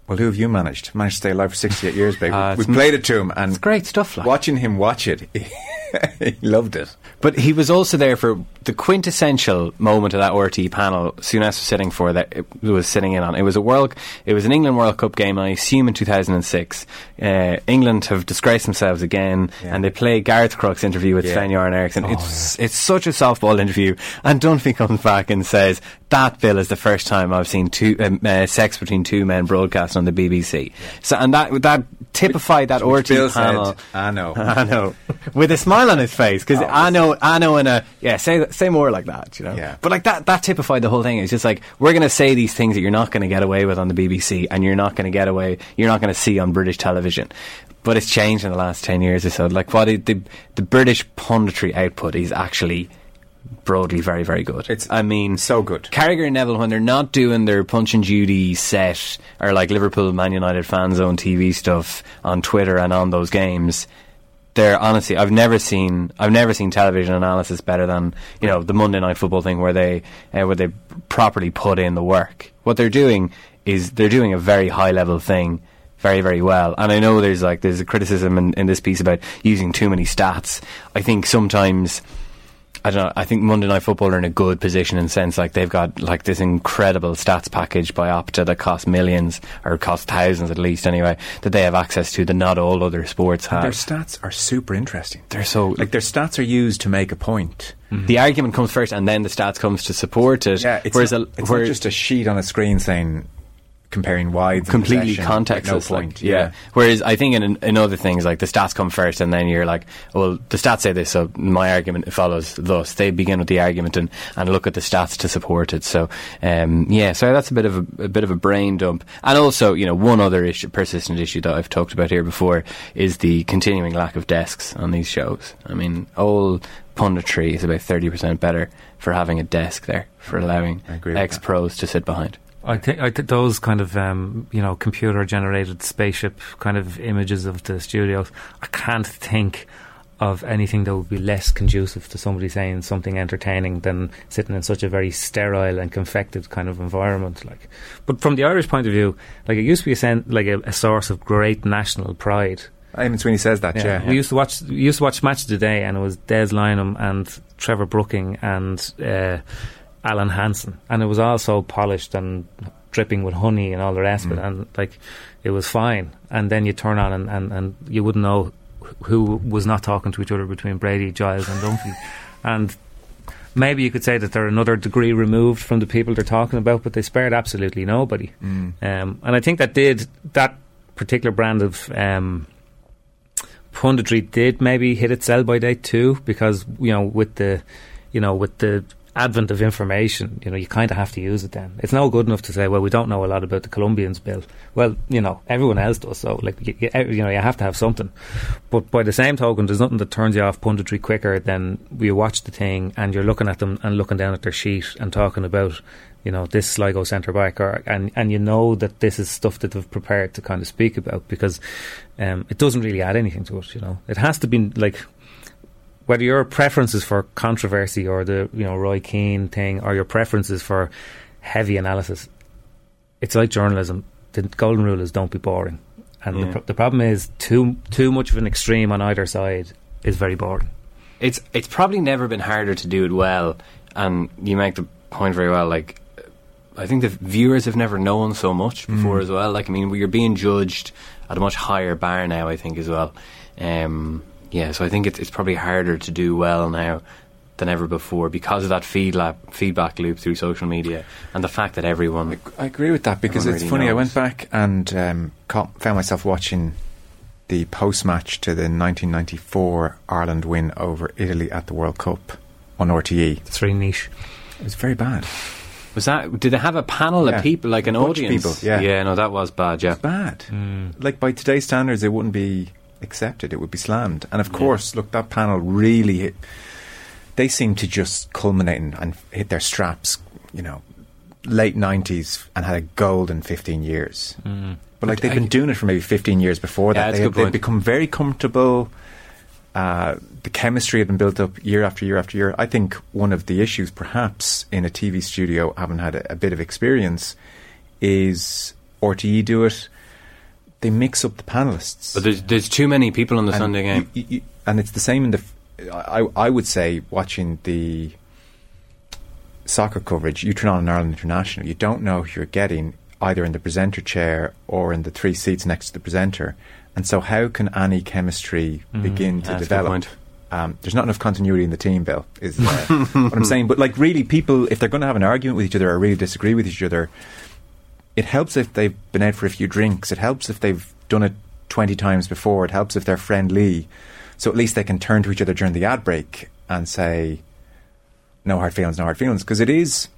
well, who have you managed? Managed to stay alive for sixty-eight years, baby. Uh, we played it to him, and it's great stuff, like. Watching him watch it, he loved it. But he was also there for the quintessential moment of that RT panel. Souness was sitting for that it was sitting in on. It was a world. It was an England World Cup game. I assume in 2006. Uh, England have disgraced themselves again, Yeah. and they play Garth Crooks interview with Yeah. Sven Göran Eriksson. it's it's such a softball interview, and Dunphy comes back and says that Bill is the first time I've seen two um, uh, sex between two men broadcast on the BBC. So and that that typified that Bill panel. said, "I know." I know, with a smile on his face because Oh, I know, I know, in a yeah, say say more like that, you know. Yeah. But like that, that typified the whole thing. It's just like we're going to say these things that you're not going to get away with on the BBC, and you're not going to get away, you're not going to see on British television. But it's changed in the last ten years or so. Like what the the British punditry output is actually broadly very very good. It's I mean so good. Carragher and Neville when they're not doing their Punch and Judy set or like Liverpool Man United fan zone TV stuff on Twitter and on those games. They're honestly, I've never seen, I've never seen television analysis better than you know the Monday Night Football thing where they, uh, where they properly put in the work. What they're doing is they're doing a very high level thing, very very well. And I know there's like there's a criticism in, in this piece about using too many stats. I think sometimes. I don't know. I think Monday Night Football are in a good position in the sense like they've got like this incredible stats package by Opta that costs millions or costs thousands at least anyway that they have access to that not all other sports have. Their stats are super interesting. They're so Like their stats are used to make a point. Mm-hmm. the argument comes first and then the stats comes to support it. Yeah, it's, whereas not, a, it's where not just a sheet on a screen saying comparing wides. completely contextless. No like, point. yeah. Whereas I think in, in other things like the stats come first, and then you're like, well, the stats say this, so my argument follows thus. They begin with the argument and, and look at the stats to support it. So um, yeah, so that's a bit of a, a bit of a brain dump. And also, you know, one other issue, persistent issue that I've talked about here before is the continuing lack of desks on these shows. I mean, all punditry is about thirty percent better for having a desk there for allowing I agree with ex pros to sit behind. I think I think those kind of um, you know computer generated spaceship kind of images of the studios. I can't think of anything that would be less conducive to somebody saying something entertaining than sitting in such a very sterile and confected kind of environment. Like, but from the Irish point of view, like it used to be a sen- like a, a source of great national pride. Eamonn Sweeney says that. Yeah, We used to watch we used to watch Match of the Day, and it was Des Lynam and Trevor Brooking and uh, Alan Hansen, and it was all so polished and dripping with honey and all the rest of it, and like it was fine. And then you turn on and, and, and you wouldn't know who was not talking to each other between Brady, Giles, and Dunphy, and maybe you could say that they're another degree removed from the people they're talking about, but they spared absolutely nobody. Mm. Um, and I think that did that particular brand of um, punditry did maybe hit its sell by date too, because you know with the you know with the advent of information, you know, you kind of have to use it then. It's no good enough to say, well, we don't know a lot about the Colombians bill. Well, you know, everyone else does, so, like, you, you, know, you have to have something. But by the same token, there's nothing that turns you off punditry quicker than you watch the thing and you're looking at them and looking down at their sheet and talking about, you know, this Sligo centre back, and and you know that this is stuff that they've prepared to kind of speak about because um, it doesn't really add anything to it. You know, it has to be like whether your preference is for controversy or the you know Roy Keane thing, or your preference is for heavy analysis, it's like journalism. The golden rule is don't be boring, and the, pro- the problem is too too much of an extreme on either side is very boring. it's it's probably never been harder to do it well, and you make the point very well. Like, I think the viewers have never known so much before as well. Like, I mean, you're being judged at a much higher bar now. I think as well. Um, yeah, so I think it's it's probably harder to do well now than ever before because of that feed feedback feedback loop through social media and the fact that everyone. I agree with that because it's really funny. I went back and um, caught, found myself watching the post match to the 1994 Ireland win over Italy at the World Cup on RTE. It's very niche. It was very bad. Was that? Did they have a panel Yeah. of people, like an A bunch of audience? people, yeah. yeah. No, that was bad. Yeah, Bad. Mm. Like by today's standards, it wouldn't be accepted. It would be slammed. And of course, look, that panel really hit. They seem to just culminate and, hit their straps. You know, late 90s and had a golden 15 years. But like they've been doing it for maybe 15 years before that. that's they, have become very comfortable. Uh, the chemistry had been built up year after year after year. I think one of the issues, perhaps, in a TV studio, having had a, a bit of experience, is RTE do it. They mix up the panelists. but there's there's too many people on the And Sunday game. you- you- and it's the same in the. I would say watching the soccer coverage, you turn on an Ireland International, you don't know who you're getting either in the presenter chair or in the three seats next to the presenter. And so, how can any chemistry begin to. That's a good develop? point. Um, there's not enough continuity in the team, Bill. Is uh, what I'm saying. But like, really, people, if they're going to have an argument with each other or really disagree with each other, it helps if they've been out for a few drinks. It helps if they've done it 20 times before. It helps if they're friendly. So at least they can turn to each other during the ad break and say, no hard feelings, no hard feelings. Because it is,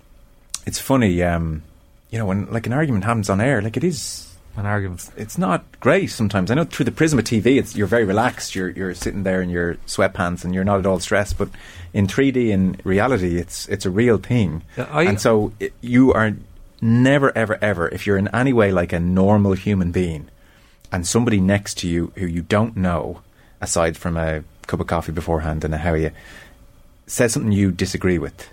it's funny, um, you know, when like an argument happens on air, like it is, An argument. it's not great sometimes. I know through the prism of TV, it's you're very relaxed. You're you're sitting there in your sweatpants and you're not at all stressed. But in 3D, in reality, it's it's a real thing. Yeah, I- and so it, you are never, ever, ever, if you're in any way like a normal human being, and somebody next to you who you don't know, aside from a cup of coffee beforehand and a how you says something you disagree with.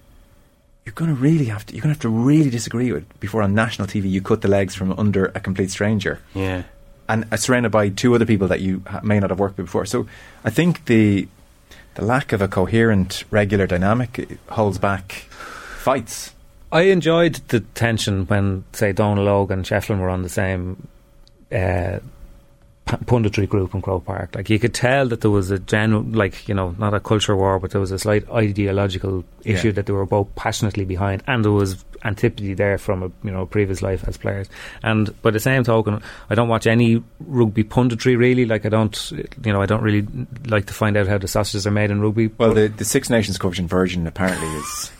You're going to really have to. You're going to have to really disagree with before on national TV you cut the legs from under a complete stranger Yeah. and uh, surrounded by two other people that you ha- may not have worked with before. So I think the the lack of a coherent, regular dynamic uh, holds back fights. I enjoyed the tension when, say, Dónal Óg and Shefflin were on the same uh, punditry group in Croke Park. Like you could tell that there was a general, like you know, not a culture war, but there was a slight ideological Yeah. issue that they were both passionately behind, and there was antipathy there from a you know previous life as players. And by the same token, I don't watch any rugby punditry really. Like I don't, you know, I don't really like to find out how the sausages are made in rugby. Well, the the Six Nations coverage in Virgin apparently is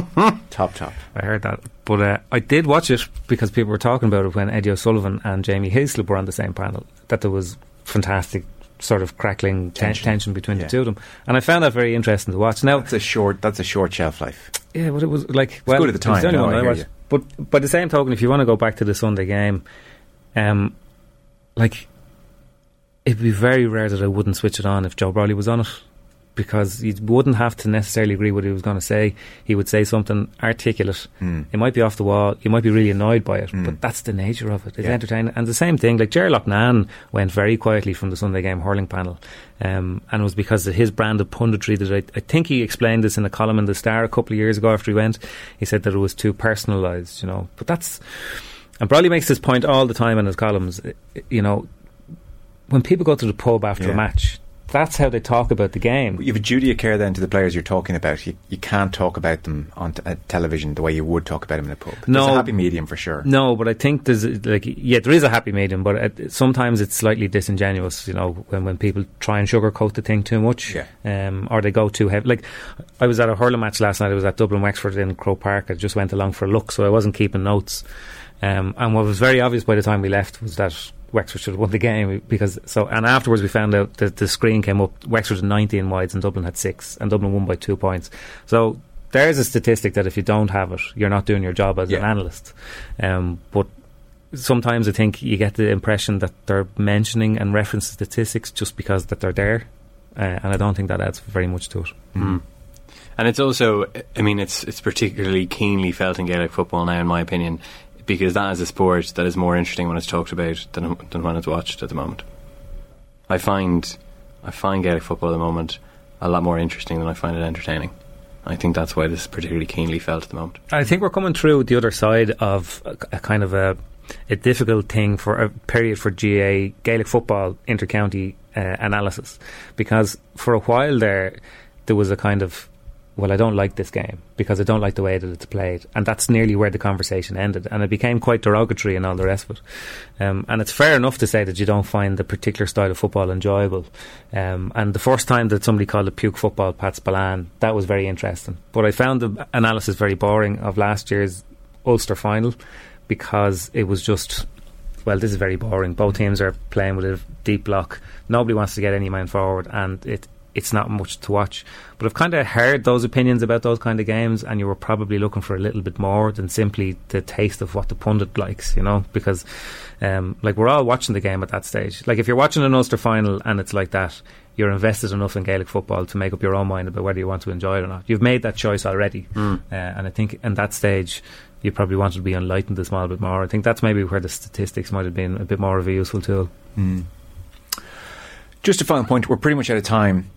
top top. I heard that. But uh, I did watch it because people were talking about it when Eddie O'Sullivan and Jamie Heaslip were on the same panel. That there was fantastic sort of crackling ten- Tension. tension, between Yeah. the two of them, and I found that very interesting to watch. Now, That's a short. That's a short shelf life. yeah, but it was like well, good at the time, only no, I I. But by the same token, if you want to go back to the Sunday game, um, like it'd be very rare that I wouldn't switch it on if Joe Brolly was on it. Because you wouldn't have to necessarily agree what he was going to say. He would say something articulate. Mm. It might be off the wall. You might be really annoyed by it, Mm. but that's the nature of it. It's Yeah. entertaining. And the same thing, like Jerry Loughnane went very quietly from the Sunday game hurling panel. Um, and it was because of his brand of punditry that I, I think he explained this in a column in The Star a couple of years ago after he went. He said that it was too personalised, you know. But that's. And Brolly makes this point all the time in his columns. You know, when people go to the pub after Yeah. a match, that's how they talk about the game. You have a duty of care then to the players you're talking about. You, you can't talk about them on t- uh, television the way you would talk about them in a pub. No. There's a happy medium for sure. No, but I think there's like yeah, there is a happy medium, but it, sometimes it's slightly disingenuous. You know, when when people try and sugarcoat the thing too much, Yeah. um, or they go too heavy. Like I was at a hurling match last night. I was at Dublin Wexford in Croke Park. I just went along for a look, so I wasn't keeping notes. Um, and what was very obvious by the time we left was that Wexford should have won the game because so. And afterwards, we found out that the screen came up. Wexford had 19 wides and Dublin had six, and Dublin won by two points. So there's a statistic that if you don't have it, you're not doing your job as an analyst. Um, but sometimes I think you get the impression that they're mentioning and referencing statistics just because that they're there, uh, and I don't think that adds very much to it. Mm. And it's also, I mean, it's it's particularly keenly felt in Gaelic football now, in my opinion, because that is a sport that is more interesting when it's talked about than than when it's watched at the moment. I find I find Gaelic football at the moment a lot more interesting than I find it entertaining. I think that's why this is particularly keenly felt at the moment. I think we're coming through the other side of a, a kind of a, a difficult thing for a period for GAA Gaelic football intercounty uh, analysis because for a while there there was a kind of well I don't like this game because I don't like the way that it's played. And that's nearly where the conversation ended. And it became quite derogatory and all the rest of it. Um, and it's fair enough to say that you don't find the particular style of football enjoyable. Um, and the first time that somebody called it puke football Pat Spillane that was very interesting. But I found the analysis very boring of last year's Ulster final because it was just well, this is very boring. Both teams are playing with a deep block. Nobody wants to get any man forward, and it it's not much to watch. But I've kind of heard those opinions about those kind of games, and you were probably looking for a little bit more than simply the taste of what the pundit likes, you know, because um, like we're all watching the game at that stage. Like if you're watching an Ulster final and it's like that, you're invested enough in Gaelic football to make up your own mind about whether you want to enjoy it or not. You've made that choice already, uh, and I think in that stage you probably wanted to be enlightened a small bit more. I think that's maybe where the statistics might have been a bit more of a useful tool. Just a final point, we're pretty much out of time.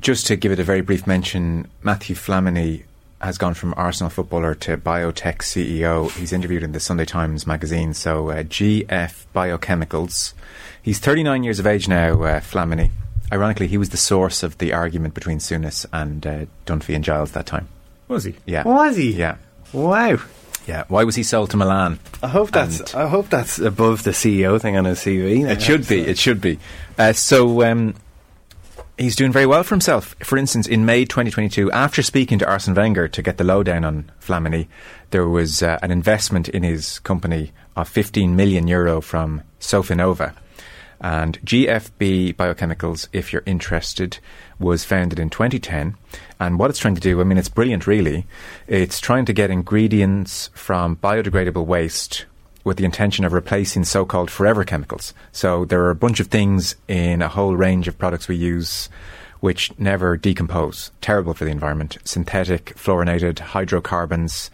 Just to give it a very brief mention, Matthew Flamini has gone from Arsenal footballer to biotech CEO. He's interviewed in the Sunday Times magazine. So, uh, GF Biochemicals. He's 39 years of age now, uh, Flamini. Ironically, he was the source of the argument between Souness and uh, Dunphy and Giles that time. Was he? Yeah. Was he? Yeah. Wow. Yeah. Why was he sold to Milan? I hope that's And- I hope that's above the CEO thing on his CV. It should be. It should be. Uh, so um, he's doing very well for himself. For instance, in May 2022, after speaking to Arsene Wenger to get the lowdown on Flamini, there was uh, an investment in his company of 15 million euro from Sofinnova. And GFB Biochemicals, if you're interested, was founded in 2010. And what it's trying to do, I mean, it's brilliant, really. It's trying to get ingredients from biodegradable waste with the intention of replacing so called forever chemicals. So there are a bunch of things in a whole range of products we use which never decompose. Terrible for the environment. Synthetic, fluorinated, hydrocarbons.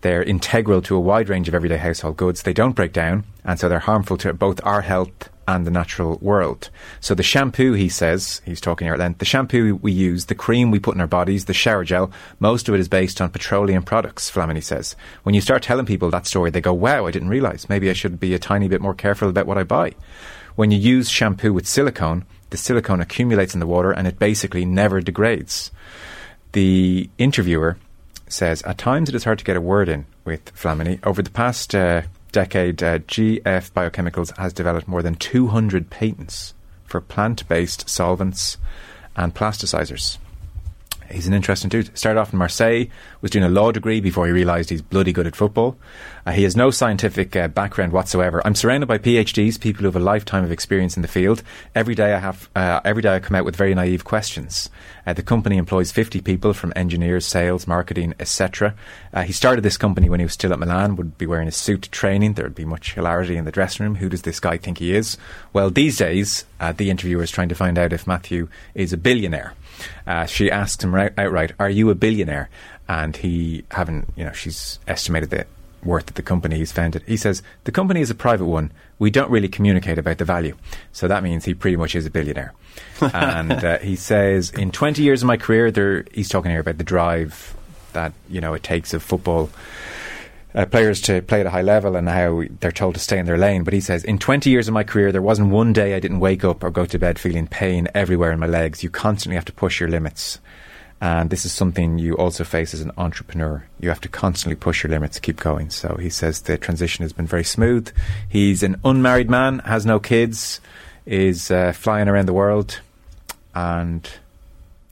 They're integral to a wide range of everyday household goods. They don't break down, and so they're harmful to both our health and the natural world. So the shampoo, he says, he's talking here at length, the shampoo we use, the cream we put in our bodies, the shower gel, most of it is based on petroleum products, Flamini says. When you start telling people that story, they go, wow, I didn't realise. Maybe I should be a tiny bit more careful about what I buy. When you use shampoo with silicone, the silicone accumulates in the water and it basically never degrades. The interviewer says, At times it is hard to get a word in with Flamini. Over the past uh, decade, uh, GF Biochemicals has developed more than 200 patents for plant based solvents and plasticizers. He's an interesting dude. Started off in Marseille, was doing a law degree before he realised he's bloody good at football. Uh, he has no scientific uh, background whatsoever. I'm surrounded by PhDs, people who have a lifetime of experience in the field. Every day I have, uh, every day I come out with very naive questions. Uh, the company employs 50 people from engineers, sales, marketing, etc. Uh, he started this company when he was still at Milan. Would be wearing a suit to training. There would be much hilarity in the dressing room. Who does this guy think he is? Well, these days uh, the interviewer is trying to find out if Matthew is a billionaire. Uh, she asked him right, outright, "Are you a billionaire?" And he, having you know, she's estimated the worth of the company he's founded. He says the company is a private one. We don't really communicate about the value, so that means he pretty much is a billionaire. and uh, he says, in 20 years of my career, there he's talking here about the drive that you know it takes of football uh, players to play at a high level and how they're told to stay in their lane. But he says, in 20 years of my career, there wasn't one day I didn't wake up or go to bed feeling pain everywhere in my legs. You constantly have to push your limits. And this is something you also face as an entrepreneur. You have to constantly push your limits, keep going. So he says the transition has been very smooth. He's an unmarried man, has no kids, is uh, flying around the world. And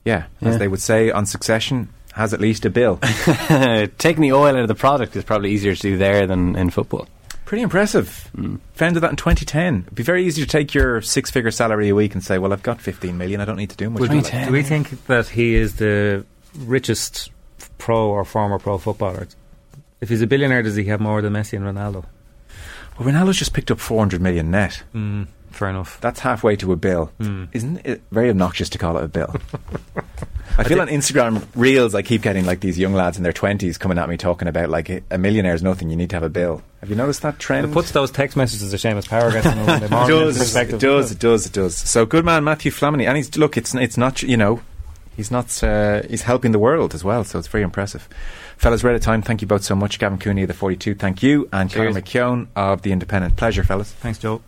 yeah, as they would say on Succession, has at least a bill. Taking the oil out of the product is probably easier to do there than in football. Pretty impressive. Founded that in 2010. It'd be very easy to take your six figure salary a week and say, well, I've got 15 million, I don't need to do much. Would with we, it." do we think that he is the richest pro or former pro footballer? If he's a billionaire, does he have more than Messi and Ronaldo? Well, Ronaldo's just picked up 400 million net. Mm, fair enough. That's halfway to a bill. Mm. Isn't it very obnoxious to call it a bill? I feel on Instagram reels, I keep getting like these young lads in their 20s coming at me talking about like a millionaire is nothing, you need to have a bill. Have you noticed that trend? It puts those text messages to Seamus Power gets them the does, it does, it does, it does. So good man, Matthew Flamini, and he's look, it's it's not you know, he's not uh, he's helping the world as well, so it's very impressive. Fellas, we're out of time. Thank you both so much. Gavin Cooney of the Forty Two, thank you, and Cheers. McKeon of the Independent. Pleasure, fellas. Thanks, Joe.